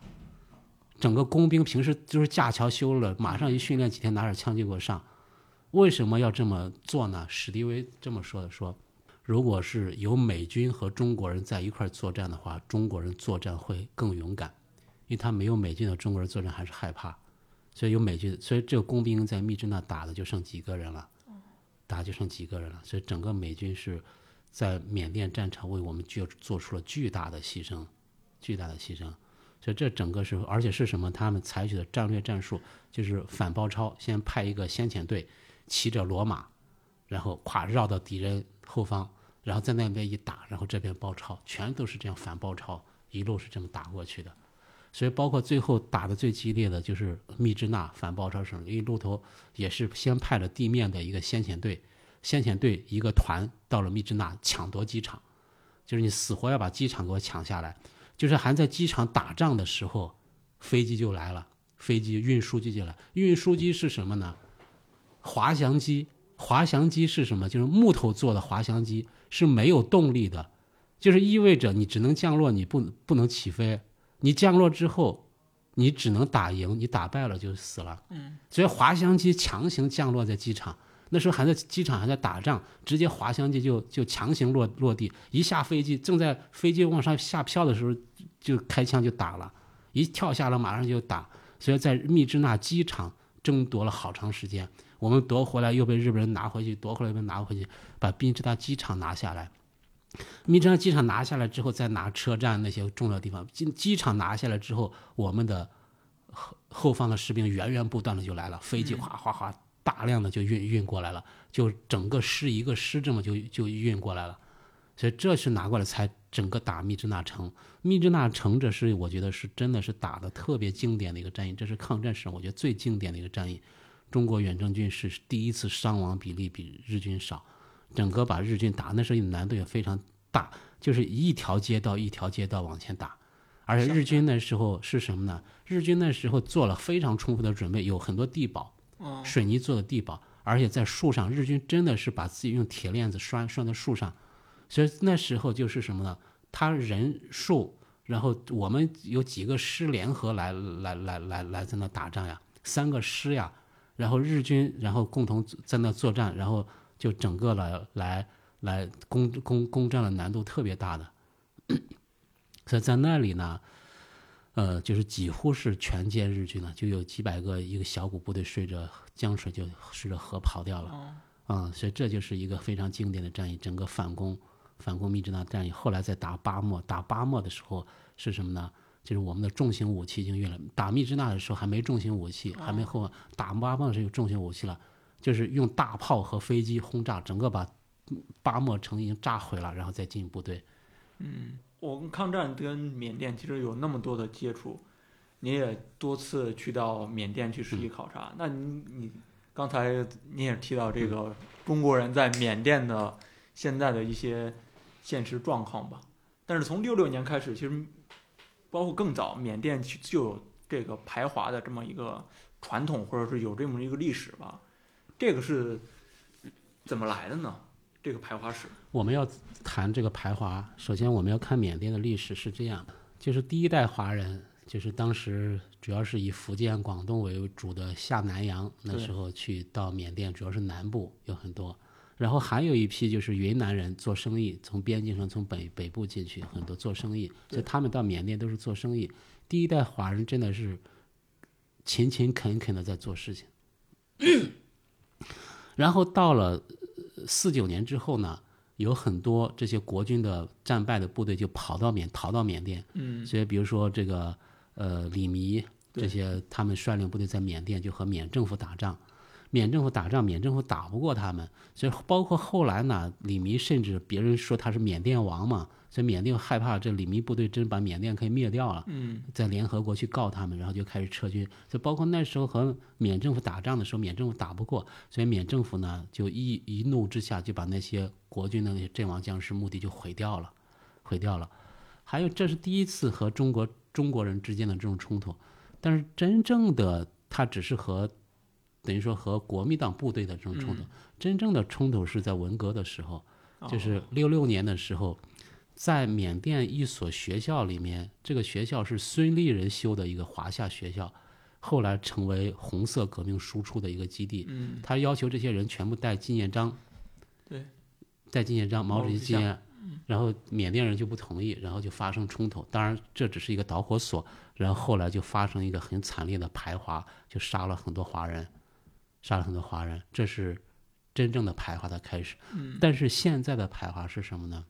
整个工兵平时就是架桥修了，马上一训练几天，拿着枪就给我上。为什么要这么做呢？史迪威这么说的：说，如果是有美军和中国人在一块儿作战的话，中国人作战会更勇敢，因为他没有美军的中国人作战还是害怕，所以有美军，所以这个工兵在密支那打的就剩几个人了，打就剩几个人了，所以整个美军是在缅甸战场为我们就做出了巨大的牺牲，巨大的牺牲。所以这整个是，而且是什么？他们采取的战略战术就是反包抄，先派一个先遣队骑着骡马，然后咵绕到敌人后方，然后在那边一打，然后这边包抄，全都是这样反包抄，一路是这么打过去的。所以包括最后打的最激烈的就是密支那反包抄省，因为路头也是先派了地面的一个先遣队，先遣队一个团到了密支那抢夺机场，就是你死活要把机场给我抢下来。就是还在机场打仗的时候，飞机就来了，飞机运输机就来。运输机是什么呢？滑翔机。滑翔机是什么？就是木头做的滑翔机，是没有动力的，就是意味着你只能降落，你不不能起飞。你降落之后，你只能打赢，你打败了就死了。嗯。所以滑翔机强行降落在机场，那时候还在机场还在打仗，直接滑翔机就就强行落落地，一下飞机正在飞机往上下飘的时候，就开枪就打了，一跳下来马上就打，所以在密支那机场争夺了好长时间，我们夺回来又被日本人拿回去，夺回来又被拿回去，把密支那机场拿下来。密支那机场拿下来之后，再拿车站那些重要地方，机机场拿下来之后，我们的后后方的士兵源源不断的就来了，飞机哗哗哗大量的就运运过来了，就整个师一个师这么就就运过来了，所以这是拿过来才整个打密支那城。密支那城这是我觉得是真的是打的特别经典的一个战役，这是抗战史上我觉得最经典的一个战役。中国远征军是第一次伤亡比例比日军少，整个把日军打那时候难度也非常大，就是一条街道一条街道往前打，而且日军那时候是什么呢？日军那时候做了非常充分的准备，有很多地堡，水泥做的地堡，而且在树上，日军真的是把自己用铁链子拴拴在树上，所以那时候就是什么呢？他人数，然后我们有几个师联合来来来来来在那打仗呀，三个师呀，然后日军然后共同在那作战，然后就整个来来来攻攻攻占了难度特别大的，所以在那里呢。呃，就是几乎是全歼日军了，就有几百个一个小股部队顺着江水就顺着河跑掉了，啊、所以这就是一个非常经典的战役，整个反攻反攻密支那战役。后来在打巴莫，打巴莫的时候是什么呢？就是我们的重型武器已经越来，打密支那的时候还没重型武器，还没后打巴莫的时候有重型武器了，就是用大炮和飞机轰炸，整个把巴莫城已经炸毁了，然后再进部队。嗯我们抗战跟缅甸其实有那么多的接触，你也多次去到缅甸去实地考察。那你你刚才你也提到这个中国人在缅甸的现在的一些现实状况吧？但是从六六年开始，其实包括更早，缅甸其就有这个排华的这么一个传统，或者是有这么一个历史吧？这个是怎么来的呢？这个排华史？我们要谈这个排华，首先我们要看缅甸的历史是这样的，就是第一代华人，就是当时主要是以福建、广东为主的下南洋，那时候去到缅甸，主要是南部有很多，然后还有一批就是云南人做生意，从边境上从北北部进去，很多做生意，所以他们到缅甸都是做生意。第一代华人真的是勤勤恳恳的在做事情，然后到了四九年之后呢，有很多这些国军的战败的部队就跑到缅逃到缅甸，嗯，所以比如说这个呃李弥这些他们率领部队在缅甸就和缅政府打仗，缅政府打仗，缅政府打不过他们，所以包括后来呢，李弥甚至别人说他是缅甸王嘛，所以缅甸害怕这李弥部队真把缅甸可以灭掉了，嗯，在联合国去告他们，然后就开始撤军。就包括那时候和缅政府打仗的时候，缅政府打不过，所以缅政府呢就一一怒之下就把那些国军的那些阵亡将士墓地就毁掉了，毁掉了。还有这是第一次和中国中国人之间的这种冲突，但是真正的他只是和等于说和国民党部队的这种冲突，真正的冲突是在文革的时候，就是六六年的时候，在缅甸一所学校里面，这个学校是孙立人修的一个华夏学校，后来成为红色革命输出的一个基地。嗯，他要求这些人全部带纪念章，对，带纪念章，毛主席纪念。然后缅甸人就不同意，然后就发生冲突。当然，这只是一个导火索，然后后来就发生一个很惨烈的排华，就杀了很多华人，杀了很多华人，这是真正的排华的开始。但是现在的排华是什么呢？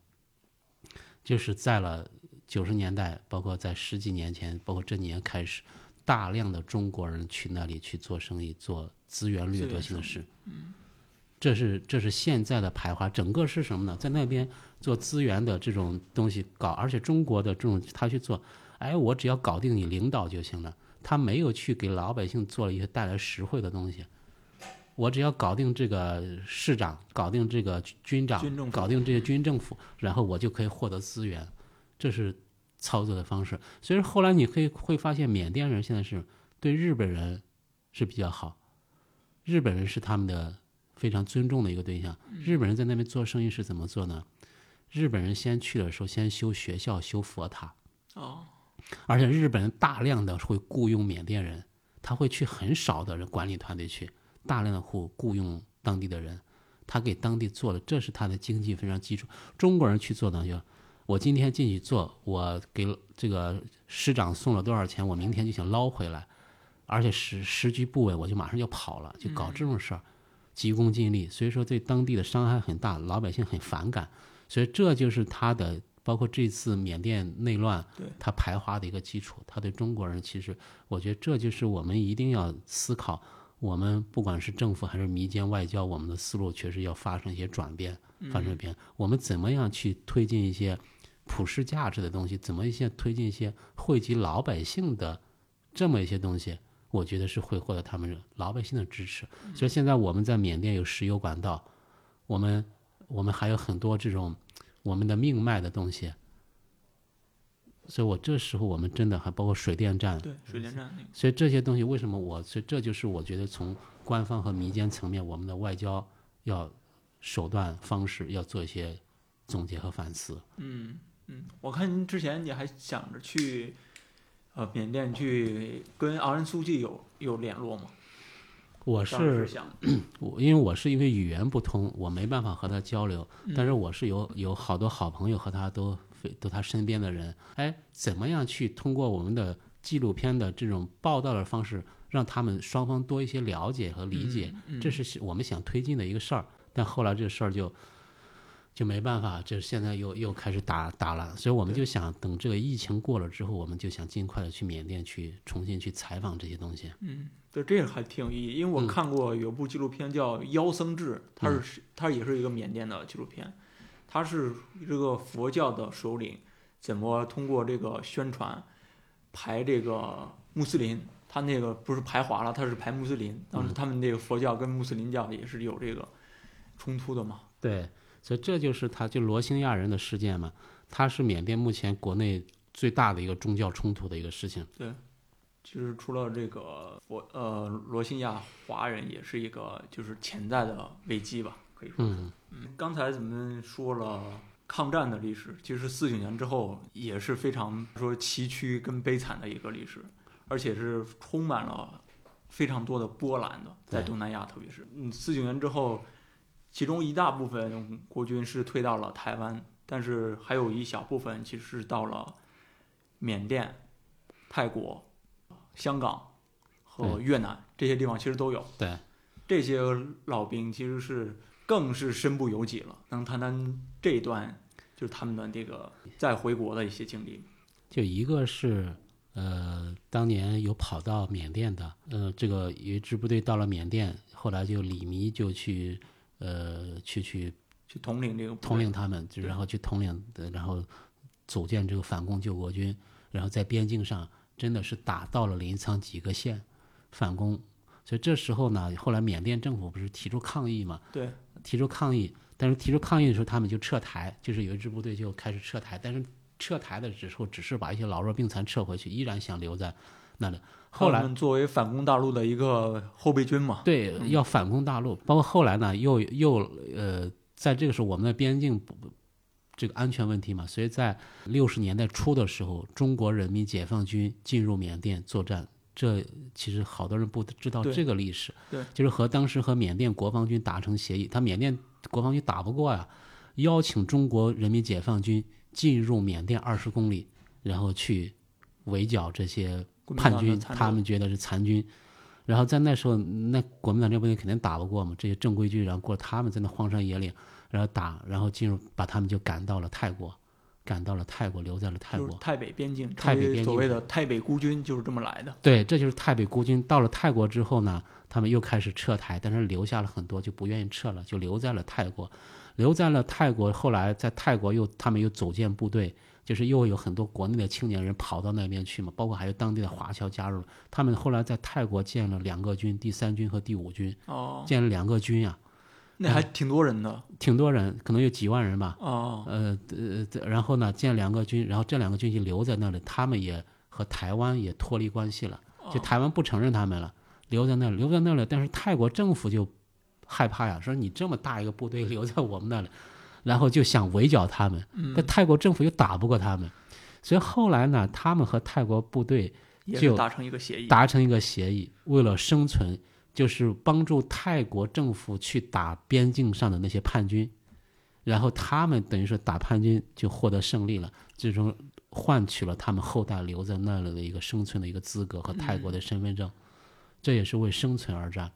就是在了九十年代，包括在十几年前，包括这几年开始，大量的中国人去那里去做生意，做资源掠夺性的事。这是这是现在的排华，整个是什么呢？在那边做资源的这种东西搞，而且中国的这种他去做，哎，我只要搞定你领导就行了，他没有去给老百姓做了一些带来实惠的东西。我只要搞定这个市长，搞定这个军长，军搞定这些军政府，然后我就可以获得资源，这是操作的方式。所以后来你可以会发现，缅甸人现在是对日本人是比较好，日本人是他们的非常尊重的一个对象。日本人在那边做生意是怎么做呢？日本人先去的时候，先修学校、修佛塔，哦，而且日本人大量的会雇佣缅甸人，他会去很少的人管理团队去，大量的户雇佣当地的人，他给当地做了，这是他的经济非常基础。中国人去做呢，就我今天进去做，我给这个师长送了多少钱，我明天就想捞回来，而且时时局不稳，我就马上就跑了，就搞这种事儿，急功近利，所以说对当地的伤害很大，老百姓很反感，所以这就是他的。包括这次缅甸内乱对，他排华的一个基础，他对中国人其实，我觉得这就是我们一定要思考，我们不管是政府还是民间外交，我们的思路确实要发生一些转变，发生变。我们怎么样去推进一些普世价值的东西？怎么一些推进一些惠及老百姓的这么一些东西？我觉得是会获得他们老百姓的支持。所以现在我们在缅甸有石油管道，我们我们还有很多这种我们的命脉的东西。所以我这时候我们真的还包括水电站，对，水电站，所以这些东西为什么我，所以这就是我觉得从官方和民间层面，我们的外交要手段方式要做一些总结和反思。嗯嗯，我看您之前你还想着去，呃，缅甸去跟昂山素季有有联络吗？我是 因为我是因为语言不通，我没办法和他交流，嗯但是我是有有好多好朋友和他都非都他身边的人，哎，怎么样去通过我们的纪录片的这种报道的方式，让他们双方多一些了解和理解，这是我们想推进的一个事儿。但后来这个事儿就就没办法，这现在又又开始打打了，所以我们就想等这个疫情过了之后，我们就想尽快的去缅甸去重新去采访这些东西。嗯，对，这个还挺有意义，因为我嗯。看过有部纪录片叫《妖僧志》，它嗯。是它也是一个缅甸的纪录片，它是这个佛教的首领怎么通过这个宣传排这个穆斯林，他那个不是排华了，他是排穆斯林，当时嗯他们那个佛教跟穆斯林教也是有这个冲突的嘛。对，所以这就是他就罗兴亚人的事件嘛，他是缅甸目前国内最大的一个宗教冲突的一个事情。对其实除了这个佛呃罗兴亚华人，也是一个就是潜在的危机吧，可以说。嗯，嗯，刚才咱们说了抗战的历史，其实四九年之后也是非常说崎岖跟悲惨的一个历史，而且是充满了非常多的波澜的，在东南亚，特别是。嗯四九年之后，其中一大部分国军是退到了台湾，但是还有一小部分其实是到了缅甸、泰国、香港和越南这些地方，其实都有。对，这些老兵其实是更是身不由己了。能谈谈这一段，就是他们的这个再回国的一些经历吗？就一个是呃，当年有跑到缅甸的，呃，这个有一支部队到了缅甸，后来就李弥就去呃去去去统领这个统领他们，就然后去统领，呃然后组建这个反共救国军，然后在边境上真的是打到了临沧几个县反攻。所以这时候呢，后来缅甸政府不是提出抗议嘛？对，提出抗议，但是提出抗议的时候，他们就撤台，就是有一支部队就开始撤台，但是撤台的时候只是把一些老弱病残撤回去，依然想留在那里。后来作为反攻大陆的一个后备军嘛，对，要反攻大陆，包括后来呢，又又呃，在这个时候，我们的边境不不这个安全问题嘛，所以在六十年代初的时候，中国人民解放军进入缅甸作战，这其实好多人不知道这个历史，对就是和当时和缅甸国防军达成协议，他缅甸国防军打不过呀，邀请中国人民解放军进入缅甸二十公里，然后去围剿这些叛军，他们觉得是残军。然后在那时候，那国民党这部队肯定打不过嘛，这些正规军，然后过他们在那荒山野岭，然后打，然后进入把他们就赶到了泰国，赶到了泰国，留在了泰国。就是台北边境，泰北边境所谓的台北孤军就是这么来的。对，这就是泰北孤军。到了泰国之后呢，他们又开始撤台，但是留下了很多就不愿意撤了，就留在了泰国，留在了泰国。后来在泰国又他们又组建部队，就是又有很多国内的青年人跑到那边去嘛，包括还有当地的华侨加入了。他们后来在泰国建了两个军，第三军和第五军，哦，建了两个军呀、那还挺多人的。挺多人，可能有几万人吧。哦，呃呃，然后呢，建两个军，然后这两个军就留在那里，他们也和台湾也脱离关系了，就哦台湾不承认他们了，留在那里，留在那里。但是泰国政府就害怕呀，说你这么大一个部队留在我们那里，然后就想围剿他们，嗯。但泰国政府又打不过他们，所以后来呢，他们和泰国部队就达成一个协议。达成一个协议，为了生存，就是帮助泰国政府去打边境上的那些叛军，然后他们等于说打叛军就获得胜利了，最终换取了他们后代留在那里的一个生存的一个资格和泰国的身份证，这也是为生存而战。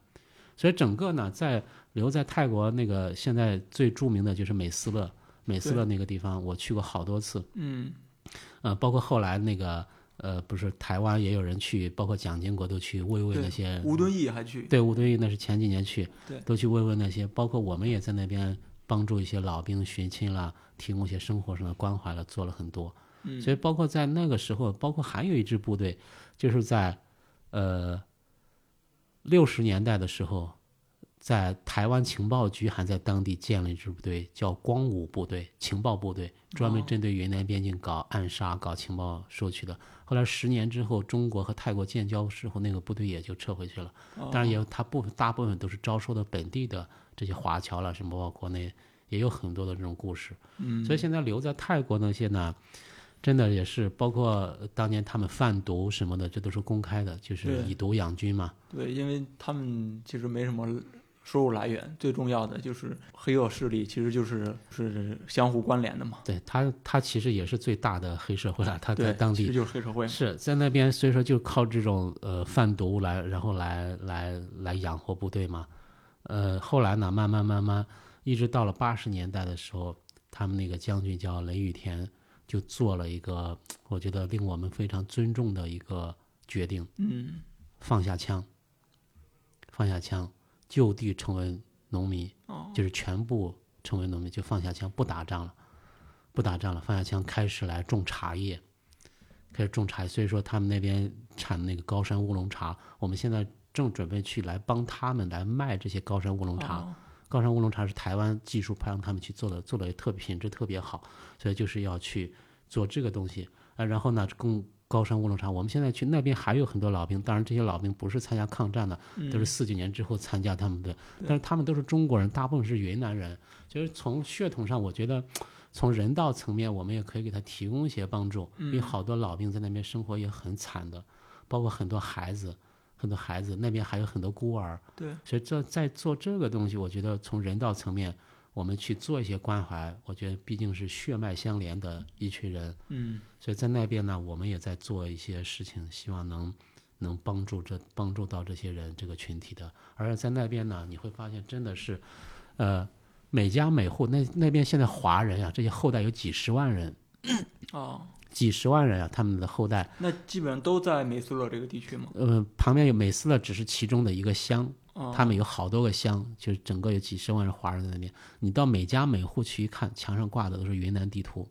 所以整个呢，在留在泰国那个现在最著名的就是美斯乐，美斯乐那个地方我去过好多次，嗯，呃，包括后来那个呃，不是台湾也有人去，包括蒋经国都去慰问那些吴敦义还去。对吴敦义那是前几年去，对都去慰问那些，包括我们也在那边帮助一些老兵寻亲啦，提供一些生活上的关怀了，做了很多。嗯所以包括在那个时候，包括还有一支部队，就是在呃六十年代的时候，在台湾情报局还在当地建了一支部队，叫光武部队情报部队，专门哦针对云南边境搞暗杀、搞情报收取的。后来十年之后，中国和泰国建交之后，那个部队也就撤回去了。当然也有，它部分大部分都是招收的本地的这些华侨了，什么包括国内也有很多的这种故事。嗯，所以现在留在泰国那些呢，真的也是包括当年他们贩毒什么的，这都是公开的，就是以毒养军嘛。对，因为他们其实没什么收入来源，最重要的就是黑恶势力，其实就是是相互关联的嘛。对他，他其实也是最大的黑社会了。他在，当地其实就是黑社会。是在那边，所以说就靠这种呃贩毒来，然后来来来养活部队嘛。呃，后来呢，慢慢慢慢，一直到了八十年代的时候，他们那个将军叫雷雨田，就做了一个我觉得令我们非常尊重的一个决定，嗯，放下枪，放下枪，就地成为农民，哦，就是全部成为农民，就放下枪，不打仗了，不打仗了，放下枪，开始来种茶叶，开始种茶叶。所以说他们那边产那个高山乌龙茶，我们现在正准备去来帮他们来卖这些高山乌龙茶。哦高山乌龙茶是台湾技术派让他们去做的，做的也特别品质特别好，所以就是要去做这个东西啊。然后呢，供高山乌龙茶，我们现在去那边还有很多老兵，当然这些老兵不是参加抗战的，都是四九年之后参加他们的，但是他们都是中国人，大部分是云南人，就是从血统上，我觉得 从人道层面，我们也可以给他提供一些帮助，因为好多老兵在那边生活也很惨的，包括很多孩子。很多孩子那边还有很多孤儿，对，所以这在做这个东西，我觉得从人道层面，我们去做一些关怀，我觉得毕竟是血脉相连的一群人，嗯，所以在那边呢，我们也在做一些事情，希望能能帮助这帮助到这些人这个群体的。而在那边呢，你会发现真的是，呃，每家每户那那边现在华人啊，这些后代有几十万人，哦，几十万人啊，他们的后代，那基本上都在美斯勒这个地区吗。呃，旁边有美斯勒只是其中的一个乡，哦，他们有好多个乡，就是整个有几十万人华人在那边。你到每家每户去一看，墙上挂的都是云南地图，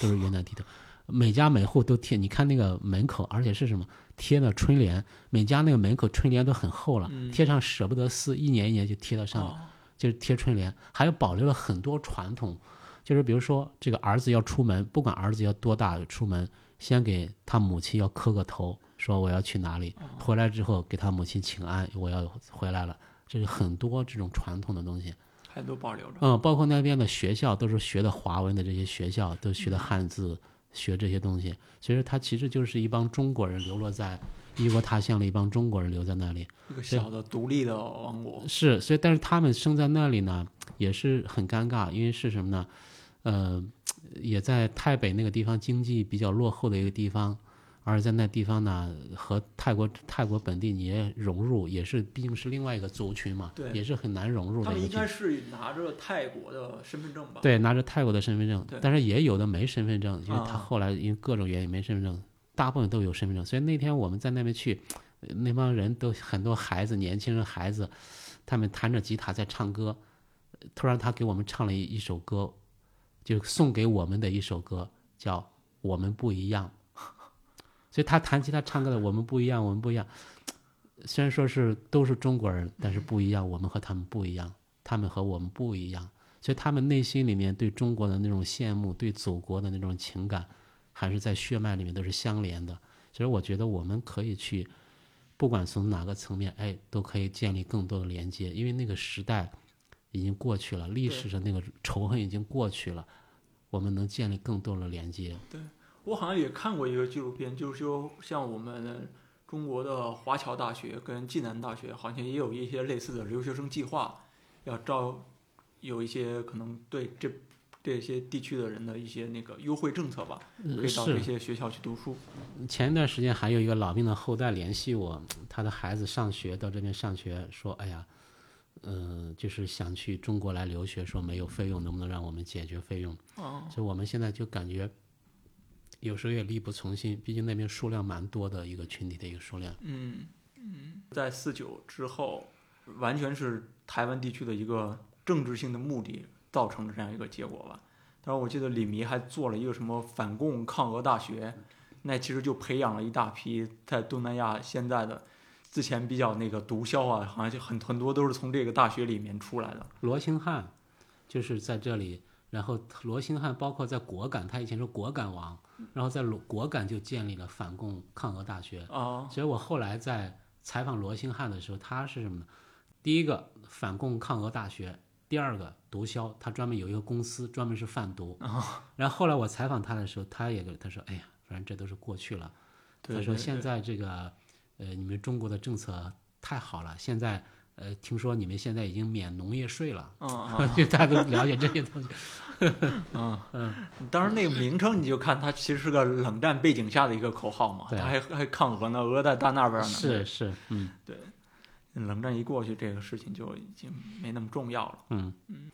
都是云南地图，每家每户都贴。你看那个门口，而且是什么贴的春联，每家那个门口春联都很厚了，贴上舍不得撕，一年一年就贴到上面，哦就是贴春联，还有保留了很多传统。就是比如说，这个儿子要出门，不管儿子要多大出门，先给他母亲要磕个头，说我要去哪里，回来之后给他母亲请安，我要回来了。这是很多这种传统的东西，还都保留着。嗯，包括那边的学校都是学的华文的这些学校，都学的汉字，学这些东西。所以说，它其实就是一帮中国人流落在异国他乡的一帮中国人留在那里。一个小的独立的王国。是，所以但是他们生在那里呢，也是很尴尬，因为是什么呢？呃，也在台北那个地方经济比较落后的一个地方，而在那地方呢，和泰国泰国本地你也融入，也是毕竟是另外一个族群嘛，对也是很难融入他们的。应该是拿着泰国的身份证吧？，对，拿着泰国的身份证，但是也有的没身份证，因为他啊后来因为各种原因没身份证，大部分都有身份证。所以那天我们在那边去，呃那帮人都很多孩子，年轻人孩子，他们弹着吉他在唱歌，突然他给我们唱了一一首歌，就送给我们的一首歌，叫《我们不一样》。所以他弹吉他唱歌的《我们不一样》，我们不一样。虽然说是都是中国人，但是不一样，我们和他们不一样，他们和我们不一样。所以他们内心里面对中国的那种羡慕，对祖国的那种情感，还是在血脉里面都是相连的。所以我觉得我们可以去，不管从哪个层面，哎，都可以建立更多的连接，因为那个时代已经过去了，历史上那个仇恨已经过去了，我们能建立更多的连接。我好像也看过一个纪录片，就是说像我们中国的华侨大学跟暨南大学好像也有一些类似的留学生计划，要招有一些可能对这这些地区的人的一些那个优惠政策吧，可呃以到这些学校去读书。前一段时间还有一个老兵的后代联系我，他的孩子上学到这边上学，说哎呀，嗯、就是想去中国来留学，说没有费用，能不能让我们解决费用？哦，所以我们现在就感觉有时候也力不从心，毕竟那边数量蛮多的一个群体的一个数量。嗯嗯，在四九之后，完全是台湾地区的一个政治性的目的造成的这样一个结果吧。当然，我记得李弥还做了一个什么反共抗俄大学，那其实就培养了一大批在东南亚现在的之前比较那个毒枭啊，好像就很很多都是从这个大学里面出来的。罗兴汉就是在这里，然后罗兴汉包括在果敢，他以前是果敢王，然后在罗果敢就建立了反共抗俄大学。啊，所以我后来在采访罗兴汉的时候，他是什么呢？第一个反共抗俄大学，第二个毒枭，他专门有一个公司专门是贩毒。然后后来我采访他的时候，他也跟他说：“哎呀，反正这都是过去了。”他说现在这个呃，你们中国的政策太好了，现在呃，听说你们现在已经免农业税了，嗯嗯 就大家都了解这些东西。嗯 嗯，当然那个名称你就看它其实是个冷战背景下的一个口号嘛，对它还还抗俄呢，俄在大那边呢。是是，嗯对冷战一过去，这个事情就已经没那么重要了。嗯，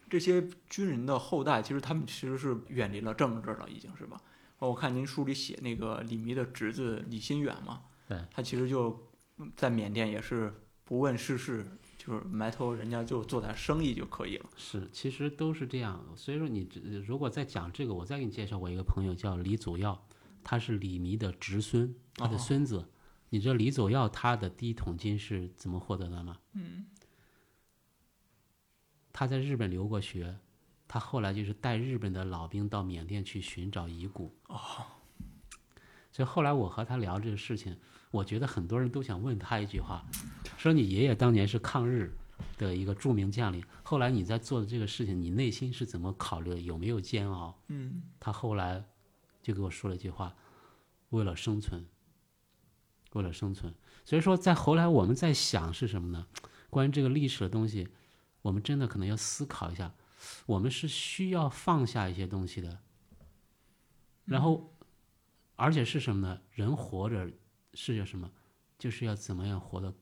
这些军人的后代，其实他们其实是远离了政治了，已经是吧？我看您书里写那个李弥的侄子李新远嘛，对，他其实就在缅甸也是不问世事，就是埋头人家就做点生意就可以了。是，其实都是这样。所以说你如果再讲这个，我再给你介绍我一个朋友叫李祖耀，他是李弥的侄孙，他的哦孙子。你知道李祖耀他的第一桶金是怎么获得的吗？嗯，他在日本留过学，他后来就是带日本的老兵到缅甸去寻找遗骨。哦，所以后来我和他聊这个事情，我觉得很多人都想问他一句话，说你爷爷当年是抗日的一个著名将领，后来你在做的这个事情，你内心是怎么考虑的？有没有煎熬？嗯，他后来就给我说了一句话：为了生存，为了生存。所以说，在后来我们在想是什么呢？关于这个历史的东西，我们真的可能要思考一下，我们是需要放下一些东西的。然后，而且是什么呢？人活着是要什么？就是要怎么样活得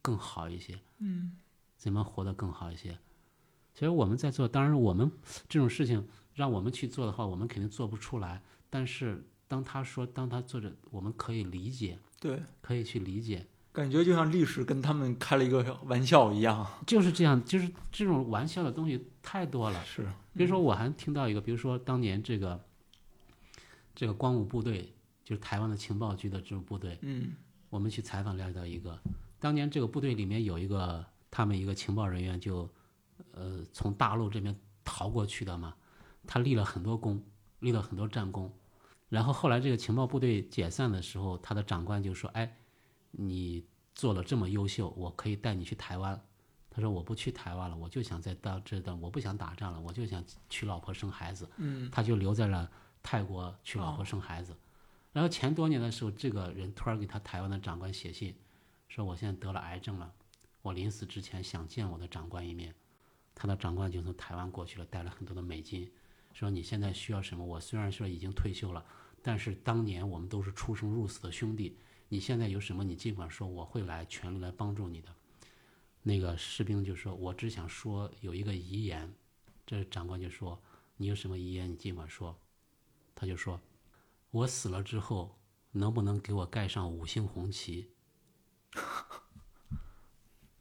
更好一些。嗯，怎么活得更好一些？其实我们在做，当然我们这种事情让我们去做的话，我们肯定做不出来。但是当他说，当他做着，我们可以理解，对，可以去理解，感觉就像历史跟他们开了一个玩笑一样。就是这样，就是这种玩笑的东西太多了。是，比如说，我还听到一个，比如说当年这个这个光武部队，就是台湾的情报局的这种部队，嗯我们去采访了解到一个，当年这个部队里面有一个他们一个情报人员就，呃，从大陆这边逃过去的嘛，他立了很多功，立了很多战功，然后后来这个情报部队解散的时候，他的长官就说：“哎，你做了这么优秀，我可以带你去台湾。”他说：“我不去台湾了，我就想在到这的，我不想打仗了，我就想娶老婆生孩子。”嗯，他就留在了泰国娶老婆生孩子。然后前多年的时候，这个人突然给他台湾的长官写信，说我现在得了癌症了，我临死之前想见我的长官一面。他的长官就从台湾过去了，带了很多的美金，说你现在需要什么？我虽然说已经退休了，但是当年我们都是出生入死的兄弟，你现在有什么你尽管说，我会来全力来帮助你的。那个士兵就说：“我只想说有一个遗言。”这长官就说：“你有什么遗言，你尽管说。”他就说：“我死了之后，能不能给我盖上五星红旗？”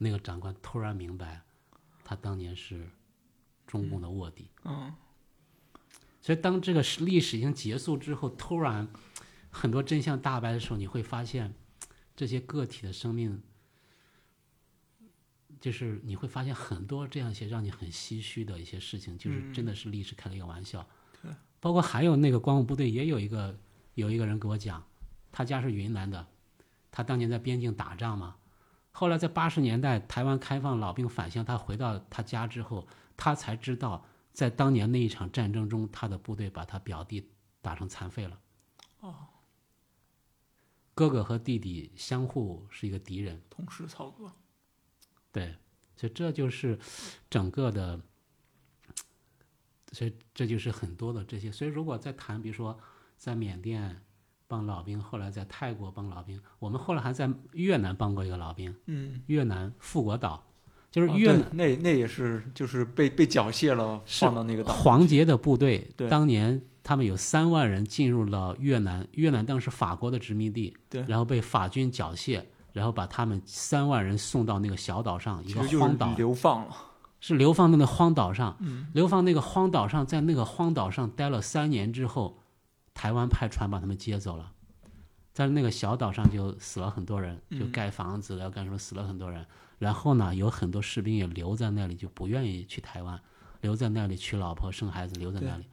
那个长官突然明白，他当年是中共的卧底。嗯，所以当这个历史已经结束之后，突然很多真相大白的时候，你会发现，这些个体的生命，就是你会发现很多这样一些让你很唏嘘的一些事情，就是真的是历史开了一个玩笑。对，包括还有那个光武部队也有一个有一个人给我讲，他家是云南的，他当年在边境打仗嘛。后来在八十年代台湾开放老兵返乡，他回到他家之后，他才知道，在当年那一场战争中，他的部队把他表弟打成残废了。哦，哥哥和弟弟相互是一个敌人，同时操戈。对，所以这就是整个的，所以这就是很多的这些。所以如果再谈，比如说在缅甸帮老兵，后来在泰国帮老兵，我们后来还在越南帮过一个老兵，嗯，越南富国岛，就是哦越南。对那那也是就是被被缴械了，放到那个岛。黄杰的部队对当年他们有三万人进入了越南，越南当时法国的殖民地，对然后被法军缴械，然后把他们三万人送到那个小岛上，一个荒岛，流放了。是流放到那个荒岛上，嗯流放那个荒岛上，在那个荒岛上待了三年之后，台湾派船把他们接走了，在那个小岛上就死了很多人，就嗯盖房子要干什么死了很多人。然后呢，有很多士兵也留在那里，就不愿意去台湾，留在那里娶老婆生孩子，留在那里。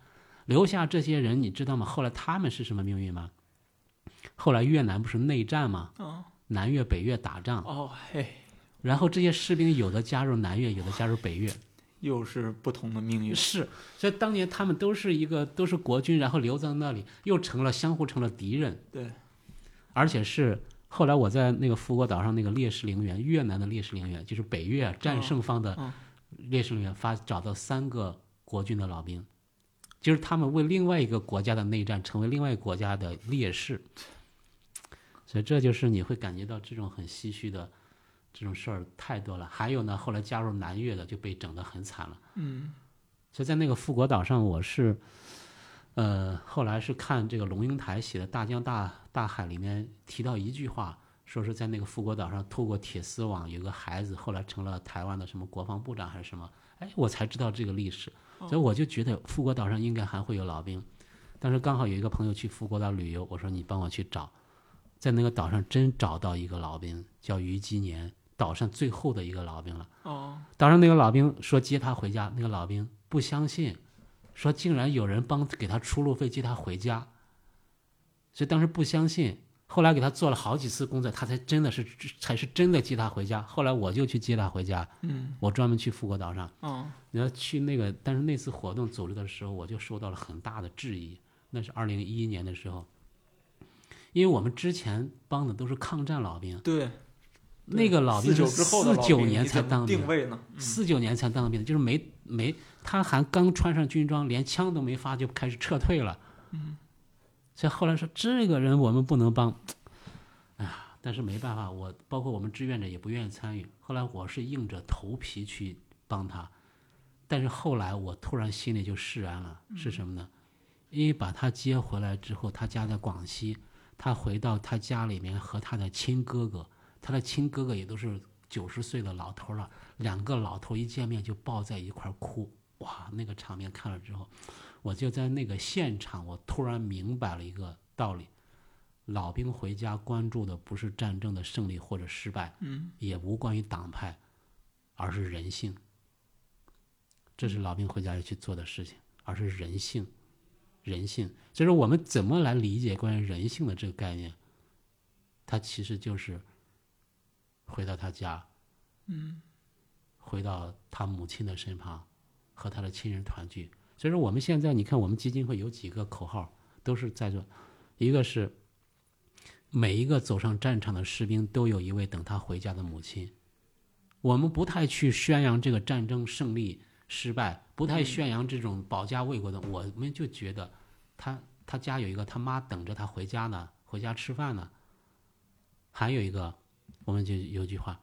留下这些人，你知道吗？后来他们是什么命运吗？后来越南不是内战吗？啊，南越、北越打仗，哦嘿，然后这些士兵有的加入南越，有的加入北越，又是不同的命运。是，所以当年他们都是一个都是国军，然后留在那里，又成了相互成了敌人，对，而且是后来我在那个富国岛上那个烈士陵园，越南的烈士陵园，就是北越战胜方的嗯烈士陵园，发找到三个国军的老兵，就是他们为另外一个国家的内战成为另外一个国家的烈士，所以这就是你会感觉到这种很唏嘘的这种事儿太多了。还有呢，后来加入南越的就被整得很惨了。嗯所以在那个富国岛上，我是，呃，后来是看这个龙应台写的《大江大大海》里面提到一句话，说是在那个富国岛上透过铁丝网，有个孩子后来成了台湾的什么国防部长还是什么，哎，我才知道这个历史，所以我就觉得富国岛上应该还会有老兵。当时刚好有一个朋友去富国岛旅游，我说你帮我去找，在那个岛上真找到一个老兵，叫于基年，岛上最后的一个老兵了。哦，当时那个老兵说接他回家，那个老兵不相信，说竟然有人帮给他出路费接他回家，所以当时不相信。后来给他做了好几次工作，他才真的是才是真的接他回家。后来我就去接他回家，嗯我专门去富国岛上，哦你要去那个，但是那次活动组织的时候，我就受到了很大的质疑。那是二零一一年的时候，因为我们之前帮的都是抗战老兵，对，那个老兵四九是四九年才当兵定，位呢？嗯四九年才当兵，就是没没，他还刚穿上军装，连枪都没发就开始撤退了。嗯，所以后来说这个人我们不能帮，哎呀，但是没办法，我包括我们志愿者也不愿意参与。后来我是硬着头皮去帮他，但是后来我突然心里就释然了，是什么呢？因为把他接回来之后，他家在广西，他回到他家里面和他的亲哥哥，他的亲哥哥也都是九十岁的老头了。两个老头一见面就抱在一块儿哭，哇，那个场面看了之后，我就在那个现场，我突然明白了一个道理：老兵回家关注的不是战争的胜利或者失败，嗯，也无关于党派，而是人性。这是老兵回家要去做的事情，而是人性，人性。所以说，我们怎么来理解关于人性的这个概念？它其实就是回到他家，嗯回到他母亲的身旁，和他的亲人团聚。所以说，我们现在你看，我们基金会有几个口号，都是在做，一个是每一个走上战场的士兵都有一位等他回家的母亲。我们不太去宣扬这个战争胜利失败，不太宣扬这种保家卫国的，我们就觉得他他家有一个他妈等着他回家呢，回家吃饭呢。还有一个，我们就有句话，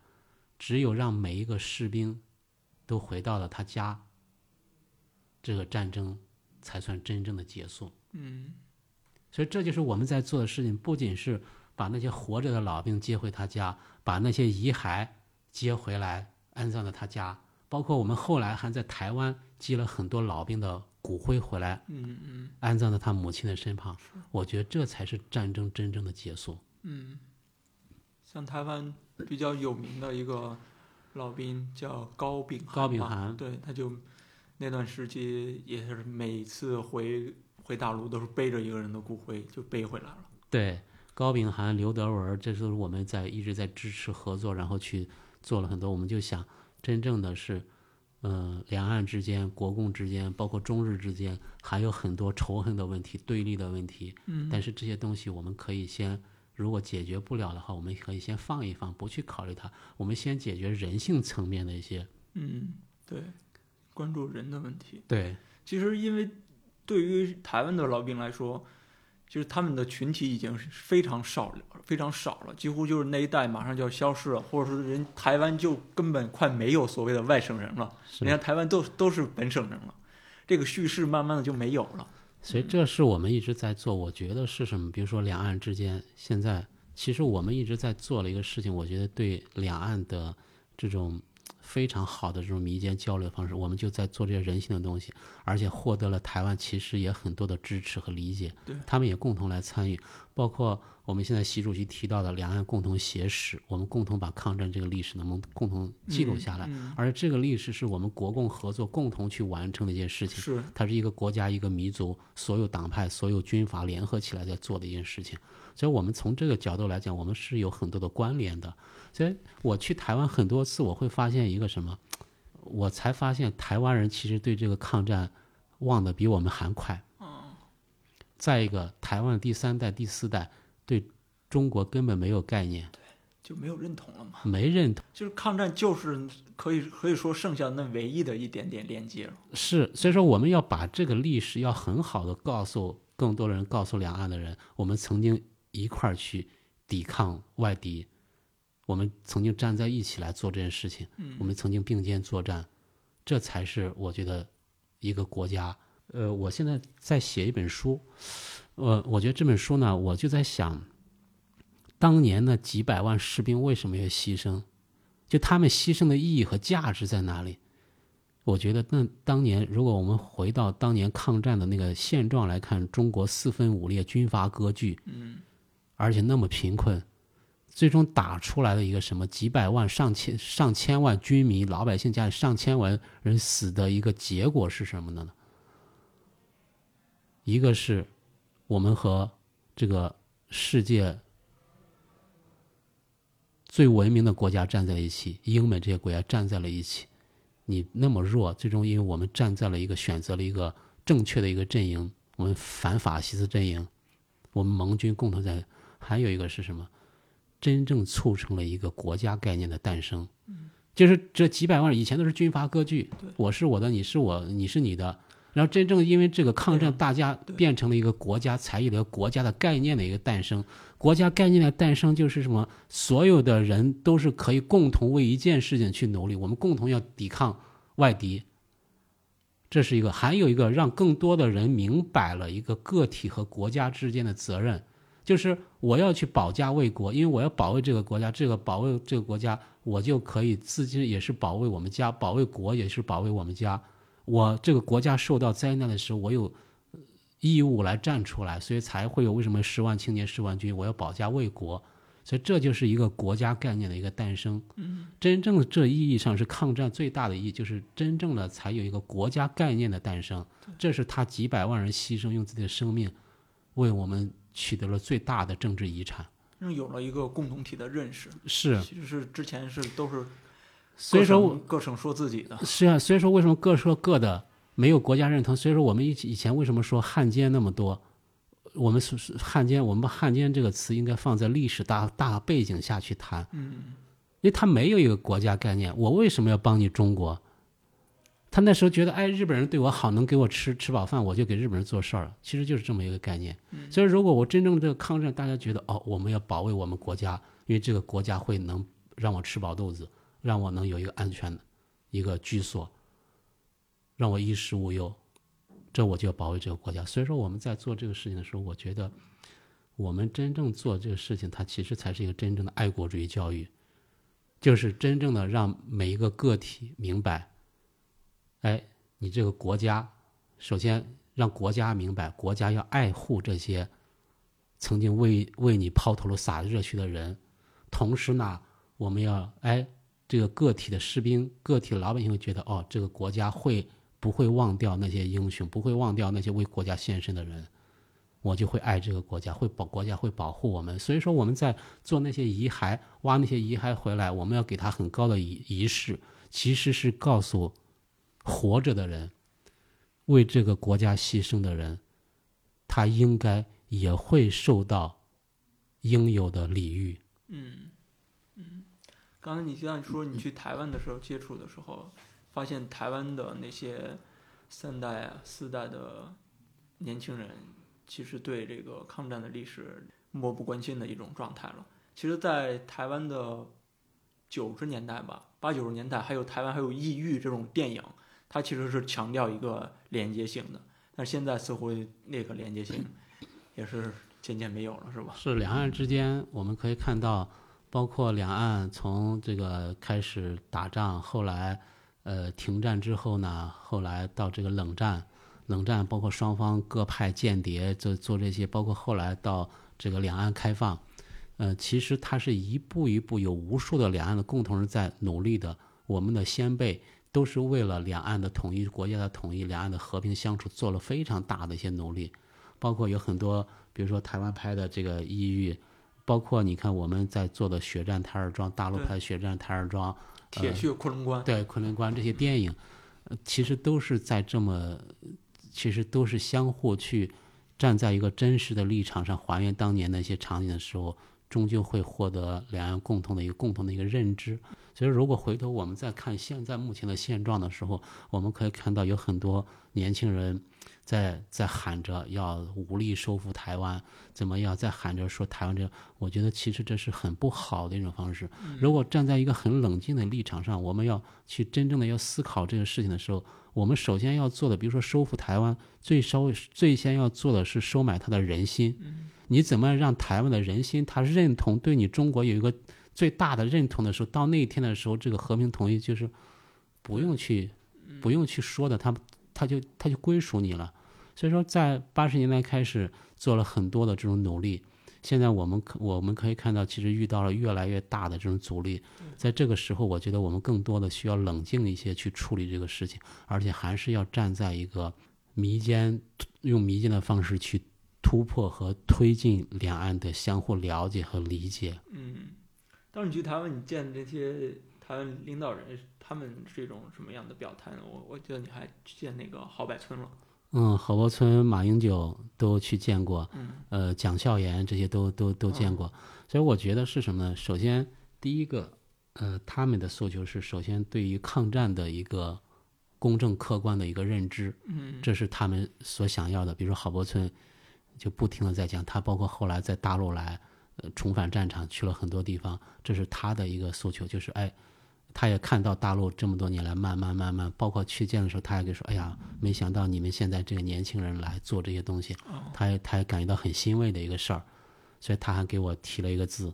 只有让每一个士兵都回到了他家，这个战争才算真正的结束。嗯所以这就是我们在做的事情，不仅是把那些活着的老兵接回他家，把那些遗骸接回来安葬在他家，包括我们后来还在台湾接了很多老兵的骨灰回来，嗯嗯安葬在他母亲的身旁。我觉得这才是战争真正的结束。嗯，像台湾比较有名的一个老兵叫高秉高秉涵对，他就那段时期也是每次回回大陆都是背着一个人的骨灰就背回来了。对，高秉涵、刘德文，这都是我们在一直在支持合作，然后去做了很多。我们就想，真正的是，呃，两岸之间、国共之间，包括中日之间，还有很多仇恨的问题、对立的问题。嗯但是这些东西我们可以先，如果解决不了的话，我们可以先放一放，不去考虑它。我们先解决人性层面的一些。嗯，对，关注人的问题。对，其实因为对于台湾的老兵来说，就是他们的群体已经是非常少了，非常少了，几乎就是那一代马上就要消失了，或者说人台湾就根本快没有所谓的外省人了，是人家台湾都都是本省人了，这个叙事慢慢的就没有了。所以这是我们一直在做。我觉得是什么？比如说两岸之间，现在其实我们一直在做了一个事情，我觉得对两岸的这种非常好的这种民间交流方式，我们就在做这些人性的东西，而且获得了台湾其实也很多的支持和理解。对他们也共同来参与，包括我们现在习主席提到的两岸共同写史，我们共同把抗战这个历史能不能共同记录下来？嗯而这个历史是我们国共合作共同去完成的一件事情。是它是一个国家、一个民族，所有党派、所有军阀联合起来在做的一件事情。所以，我们从这个角度来讲，我们是有很多的关联的。所以，我去台湾很多次，我会发现一个什么？我才发现台湾人其实对这个抗战忘得比我们还快。再一个，台湾第三代、第四代对中国根本没有概念，就没有认同了嘛。没认同。就是抗战就是可以可以说剩下那唯一的一点点连接了。是，所以说我们要把这个历史要很好的告诉更多的人，告诉两岸的人，我们曾经一块儿去抵抗外敌，我们曾经站在一起来做这件事情，我们曾经并肩作战，这才是我觉得一个国家。呃，我现在在写一本书，呃，我觉得这本书呢，我就在想，当年那几百万士兵为什么要牺牲？就他们牺牲的意义和价值在哪里？我觉得那当年，如果我们回到当年抗战的那个现状来看，中国四分五裂，军阀割据，嗯，而且那么贫困，最终打出来的一个什么几百万、上千、上千万军民、老百姓家里上千万人死的一个结果是什么呢？一个是我们和这个世界最文明的国家站在一起，英美这些国家站在了一起。你那么弱，最终因为我们站在了一个选择了一个正确的一个阵营，我们反法西斯阵营，我们盟军共同在。还有一个是什么？真正促成了一个国家概念的诞生。就是这几百万人以前都是军阀割据，我是我的，你是我，你是你的。然后真正因为这个抗战，大家变成了一个国家，才有了国家的概念的一个诞生。国家概念的诞生就是什么？所有的人都是可以共同为一件事情去努力，我们共同要抵抗外敌。这是一个，还有一个让更多的人明白了一个个体和国家之间的责任，就是我要去保家卫国，因为我要保卫这个国家，这个保卫这个国家，我就可以自己也是保卫我们家，保卫国也是保卫我们家。我这个国家受到灾难的时候，我有义务来站出来，所以才会有为什么十万青年十万军，我要保家卫国，所以这就是一个国家概念的一个诞生。嗯，真正的这意义上是抗战最大的意义，就是真正的才有一个国家概念的诞生。这是他几百万人牺牲，用自己的生命，为我们取得了最大的政治遗产。让有了一个共同体的认识。是，其实是之前是都是所以说各省说自己的。是啊，所以说为什么各说各的，没有国家认同？所以说我们以以前为什么说汉奸那么多？我们是是汉奸，我们把汉奸这个词应该放在历史大大背景下去谈，嗯，因为他没有一个国家概念。我为什么要帮你中国？他那时候觉得，哎，日本人对我好，能给我吃吃饱饭，我就给日本人做事儿了。其实就是这么一个概念。所以，如果我真正这个抗战，大家觉得，哦，我们要保卫我们国家，因为这个国家会能让我吃饱肚子，让我能有一个安全的一个居所，让我衣食无忧，这我就要保卫这个国家。所以说，我们在做这个事情的时候，我觉得我们真正做这个事情，它其实才是一个真正的爱国主义教育，就是真正的让每一个个体明白，哎，你这个国家，首先让国家明白，国家要爱护这些曾经为为你抛头颅洒热血的人，同时呢，我们要哎，这个个体的士兵、个体的老百姓会觉得，哦，这个国家会不会忘掉那些英雄，不会忘掉那些为国家献身的人，我就会爱这个国家，会保国家会保护我们。所以说，我们在做那些遗骸，挖那些遗骸回来，我们要给他很高的仪仪式，其实是告诉活着的人，为这个国家牺牲的人，他应该也会受到应有的礼遇。嗯嗯刚才你像你说你去台湾的时候接触的时候，发现台湾的那些三代啊、四代的年轻人，其实对这个抗战的历史漠不关心的一种状态了。其实，在台湾的九十年代吧，八九十年代，还有台湾还有异域这种电影，它其实是强调一个连接性的，但现在似乎那个连接性也是渐渐没有了，是吧？是两岸之间，我们可以看到，包括两岸从这个开始打仗，后来呃停战之后呢，后来到这个冷战，冷战包括双方各派间谍做做这些，包括后来到这个两岸开放，呃，其实它是一步一步有无数的两岸的共同人在努力的，我们的先辈都是为了两岸的统一、国家的统一、两岸的和平相处做了非常大的一些努力，包括有很多，比如说台湾拍的这个《异域》，包括你看我们在做的《血战台儿庄》，大陆拍的《血战台儿庄》，铁血昆仑关，对昆仑关这些电影，呃其实都是在这么，其实都是相互去站在一个真实的立场上还原当年那些场景的时候，终究会获得两岸共同的一个共同的一个认知。所以，如果回头我们再看现在目前的现状的时候，我们可以看到有很多年轻人在在喊着要武力收复台湾，怎么样，在喊着说台湾这，我觉得其实这是很不好的一种方式。如果站在一个很冷静的立场上，我们要去真正的要思考这个事情的时候，我们首先要做的，比如说收复台湾，最稍微最先要做的是收买他的人心。你怎么让台湾的人心他认同对你中国有一个最大的认同的时候，到那一天的时候，这个和平统一就是不用去不用去说的，他他就他就归属你了。所以说，在八十年代开始做了很多的这种努力，现在我们可我们可以看到，其实遇到了越来越大的这种阻力。在这个时候，我觉得我们更多的需要冷静一些去处理这个事情，而且还是要站在一个迷间用迷间的方式去突破和推进两岸的相互了解和理解。嗯，当时你去台湾，你见这些台湾领导人，他们是一种什么样的表态呢？我我记得你还去见那个郝柏村了，嗯，郝柏村、马英九都去见过，嗯呃，蒋孝严这些都都都见过，所以我觉得是什么呢？首先，第一个，呃，他们的诉求是首先对于抗战的一个公正客观的一个认知，嗯这是他们所想要的。比如说郝柏村就不停的在讲，他包括后来在大陆来，呃，重返战场去了很多地方，这是他的一个诉求，就是哎，他也看到大陆这么多年来慢慢慢慢，包括去见的时候，他也给说，哎呀，没想到你们现在这个年轻人来做这些东西，他也他也感觉到很欣慰的一个事儿，所以他还给我提了一个字。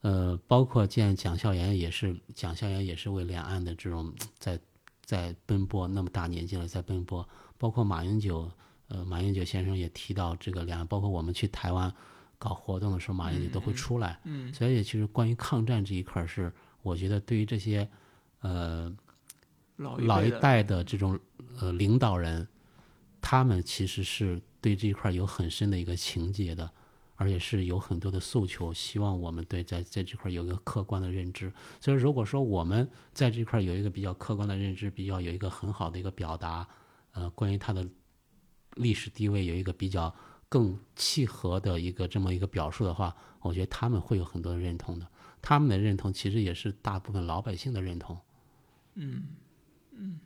呃，包括见蒋孝严也是，蒋孝严也是为两岸的这种在在奔波，那么大年纪了在奔波，包括马英九，呃，马英九先生也提到这个两岸，包括我们去台湾搞活动的时候，马英九都会出来。嗯所以其实关于抗战这一块是，我觉得对于这些呃老老一代的这种呃领导人，他们其实是对这一块有很深的一个情结的，而且是有很多的诉求，希望我们对在在这块有一个客观的认知。所以如果说我们在这块有一个比较客观的认知，比较有一个很好的一个表达，呃，关于他的历史地位有一个比较更契合的一个这么一个表述的话，我觉得他们会有很多的认同的。他们的认同其实也是大部分老百姓的认同。嗯嗯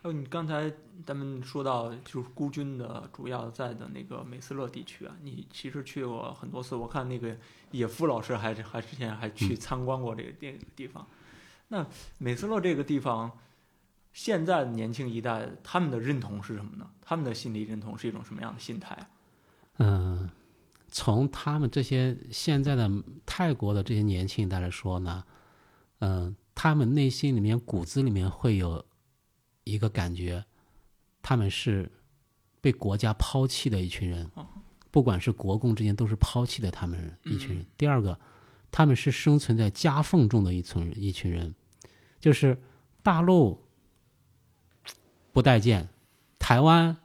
还有你刚才咱们说到，就是孤军的主要在的那个美斯勒地区啊，你其实去过很多次，我看那个野夫老师还还之前还去参观过这个地地方。那美斯勒这个地方，现在的年轻一代他们的认同是什么呢？他们的心理认同是一种什么样的心态啊？嗯，从他们这些现在的泰国的这些年轻一代来说呢，嗯、他们内心里面骨子里面会有一个感觉，他们是被国家抛弃的一群人，不管是国共之间都是抛弃的他们人一群人。第二个，他们是生存在夹缝中的一群一群人，就是大陆不待见，台湾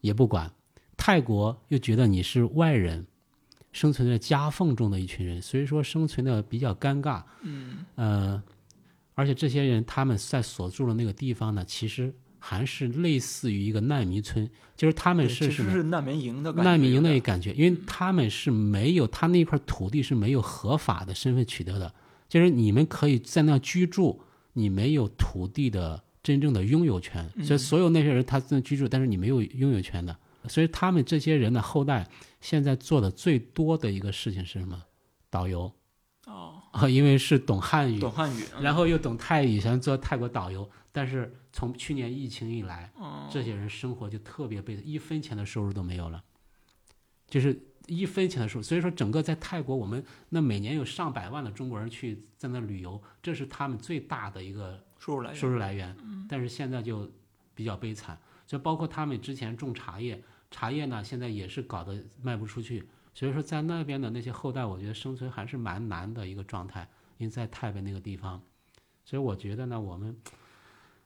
也不管。泰国又觉得你是外人，生存在夹缝中的一群人，所以说生存的比较尴尬。嗯呃，而且这些人他们在所住的那个地方呢，其实还是类似于一个难民村，就是他们对是什么？是难民营的感觉，难民营的一个感觉，因为他们是没有他那块土地是没有合法的身份取得的，就是你们可以在那居住，你没有土地的真正的拥有权，所以所有那些人他在居住，但是你没有拥有权的，所以他们这些人的后代现在做的最多的一个事情是什么？导游。哦，啊，因为是懂汉语，懂汉语，嗯。然后又懂泰语，想做泰国导游，但是从去年疫情以来，哦。这些人生活就特别被一分钱的收入都没有了，就是一分钱的收入。所以说，整个在泰国，我们那每年有上百万的中国人去在那旅游，这是他们最大的一个收入来源收入来源。但是现在就比较悲惨，就包括他们之前种茶叶，茶叶呢现在也是搞得卖不出去。所以说，在那边的那些后代，我觉得生存还是蛮难的一个状态，因为在泰北那个地方。所以我觉得呢，我们，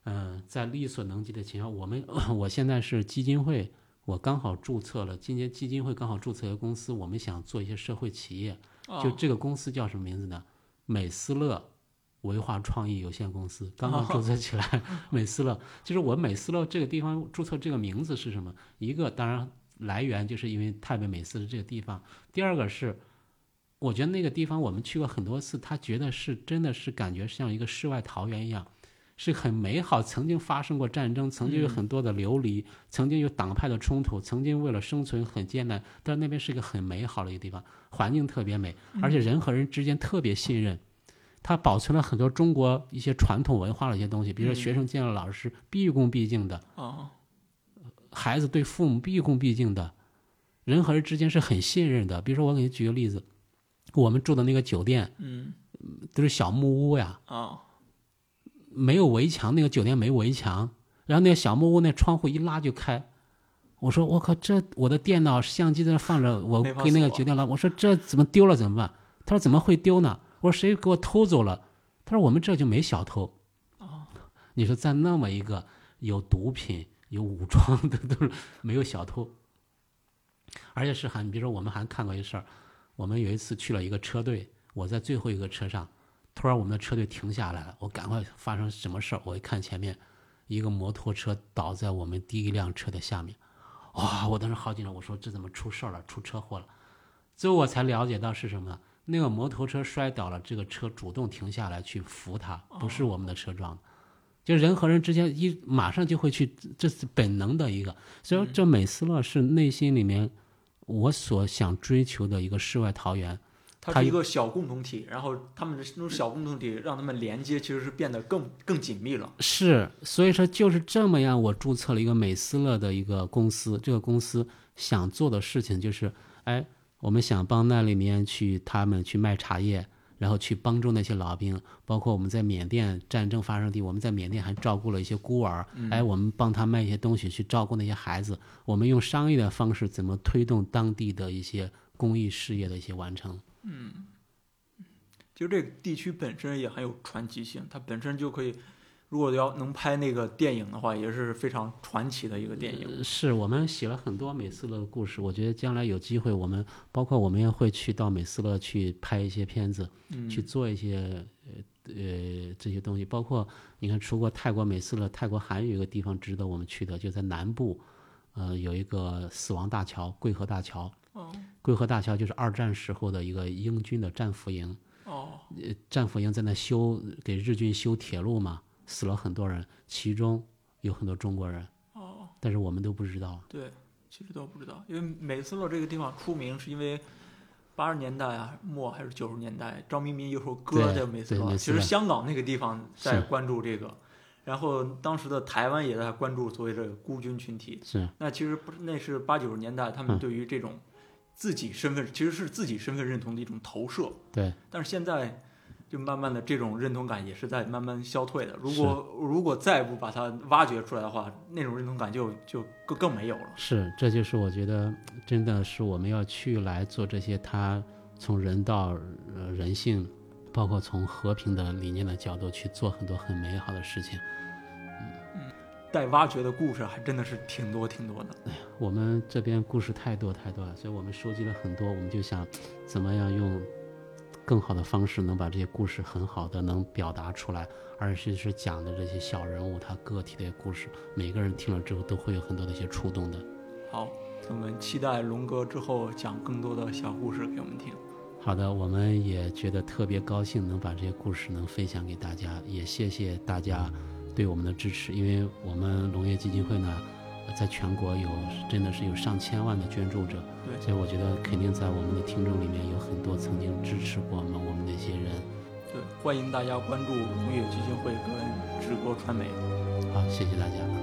嗯、在力所能及的情况下，我们 我现在是基金会，我刚好注册了，今年基金会刚好注册一个公司，我们想做一些社会企业，哦就这个公司叫什么名字呢？美思乐维化创意有限公司，刚 刚注册起来。美斯乐就是我美斯乐这个地方注册这个名字是什么？一个当然来源就是因为太北美斯的这个地方，第二个是。我觉得那个地方我们去过很多次，他觉得是真的是感觉像一个世外桃源一样，是很美好。曾经发生过战争，曾经有很多的流离，曾经有党派的冲突，曾经为了生存很艰难，但那边是一个很美好的一个地方，环境特别美，而且人和人之间特别信任。它保存了很多中国一些传统文化的一些东西，比如说学生见了老师毕恭毕敬的，啊，孩子对父母毕恭毕敬的，人和人之间是很信任的。比如说，我给你举个例子，我们住的那个酒店嗯都是小木屋呀，啊，没有围墙，那个酒店没围墙，然后那个小木屋那窗户一拉就开。我说我靠，这我的电脑、相机在那放着，我给那个酒店老板我说这怎么丢了怎么办？他说怎么会丢呢？我说谁给我偷走了？他说我们这就没小偷。你说在那么一个有毒品、有武装的都是没有小偷，而且是还，你比如说我们还看过一事儿，我们有一次去了一个车队，我在最后一个车上，突然我们的车队停下来了，我赶快发生什么事儿？我一看前面一个摩托车倒在我们第一辆车的下面，哇！我当时好紧张，我说这怎么出事儿了？出车祸了？最后我才了解到是什么呢？那个摩托车摔倒了，这个车主动停下来去扶他，不是我们的车撞的。就人和人之间一马上就会去，这是本能的一个。所以说这美斯乐是内心里面我所想追求的一个世外桃源。它它是一个小共同体，然后他们的那种小共同体让他们连接，其实是变得更更紧密了。是，所以说就是这么样，我注册了一个美斯乐的一个公司。这个公司想做的事情就是，哎，我们想帮那里面去他们去卖茶叶，然后去帮助那些老兵，包括我们在缅甸战争发生地，我们在缅甸还照顾了一些孤儿，哎，我们帮他卖一些东西去照顾那些孩子。我们用商业的方式怎么推动当地的一些公益事业的一些完成？嗯，就这个地区本身也很有传奇性，它本身就可以，如果要能拍那个电影的话，也是非常传奇的一个电影。呃是我们写了很多美斯乐的故事，我觉得将来有机会，我们包括我们也会去到美斯乐去拍一些片子，嗯去做一些呃呃这些东西。包括你看，除过泰国美斯乐，泰国还有一个地方值得我们去的，就在南部，呃，有一个死亡大桥——桂河大桥。哦桂河大桥就是二战时候的一个英军的战俘营，哦，呃，战俘营在那修给日军修铁路嘛，死了很多人，其中有很多中国人，哦，但是我们都不知道。对，其实都不知道，因为美斯乐这个地方出名是因为八十年代啊末还是九十年代，张明敏有首歌叫《美斯乐》，其实香港那个地方在关注这个，然后当时的台湾也在关注所谓这个孤军群体。是那其实不是，那是八九十年代他们嗯对于这种自己身份，其实是自己身份认同的一种投射。对，但是现在就慢慢的这种认同感也是在慢慢消退的。如果如果再不把它挖掘出来的话，那种认同感就就更更没有了。是，这就是我觉得真的是我们要去来做这些，它从人道、呃人性，包括从和平的理念的角度去做很多很美好的事情。待挖掘的故事还真的是挺多挺多的。哎呀我们这边故事太多太多了，所以我们收集了很多，我们就想怎么样用更好的方式能把这些故事很好的能表达出来，而且是讲的这些小人物他个体的故事，每个人听了之后都会有很多的一些触动的。好，我们期待龙哥之后讲更多的小故事给我们听。好的，我们也觉得特别高兴能把这些故事能分享给大家，也谢谢大家对我们的支持，因为我们农业基金会呢，呃在全国有真的是有上千万的捐助者，对所以我觉得肯定在我们的听众里面有很多曾经支持过我们我们的一些人。对，欢迎大家关注农业基金会跟直播传媒。好，谢谢大家。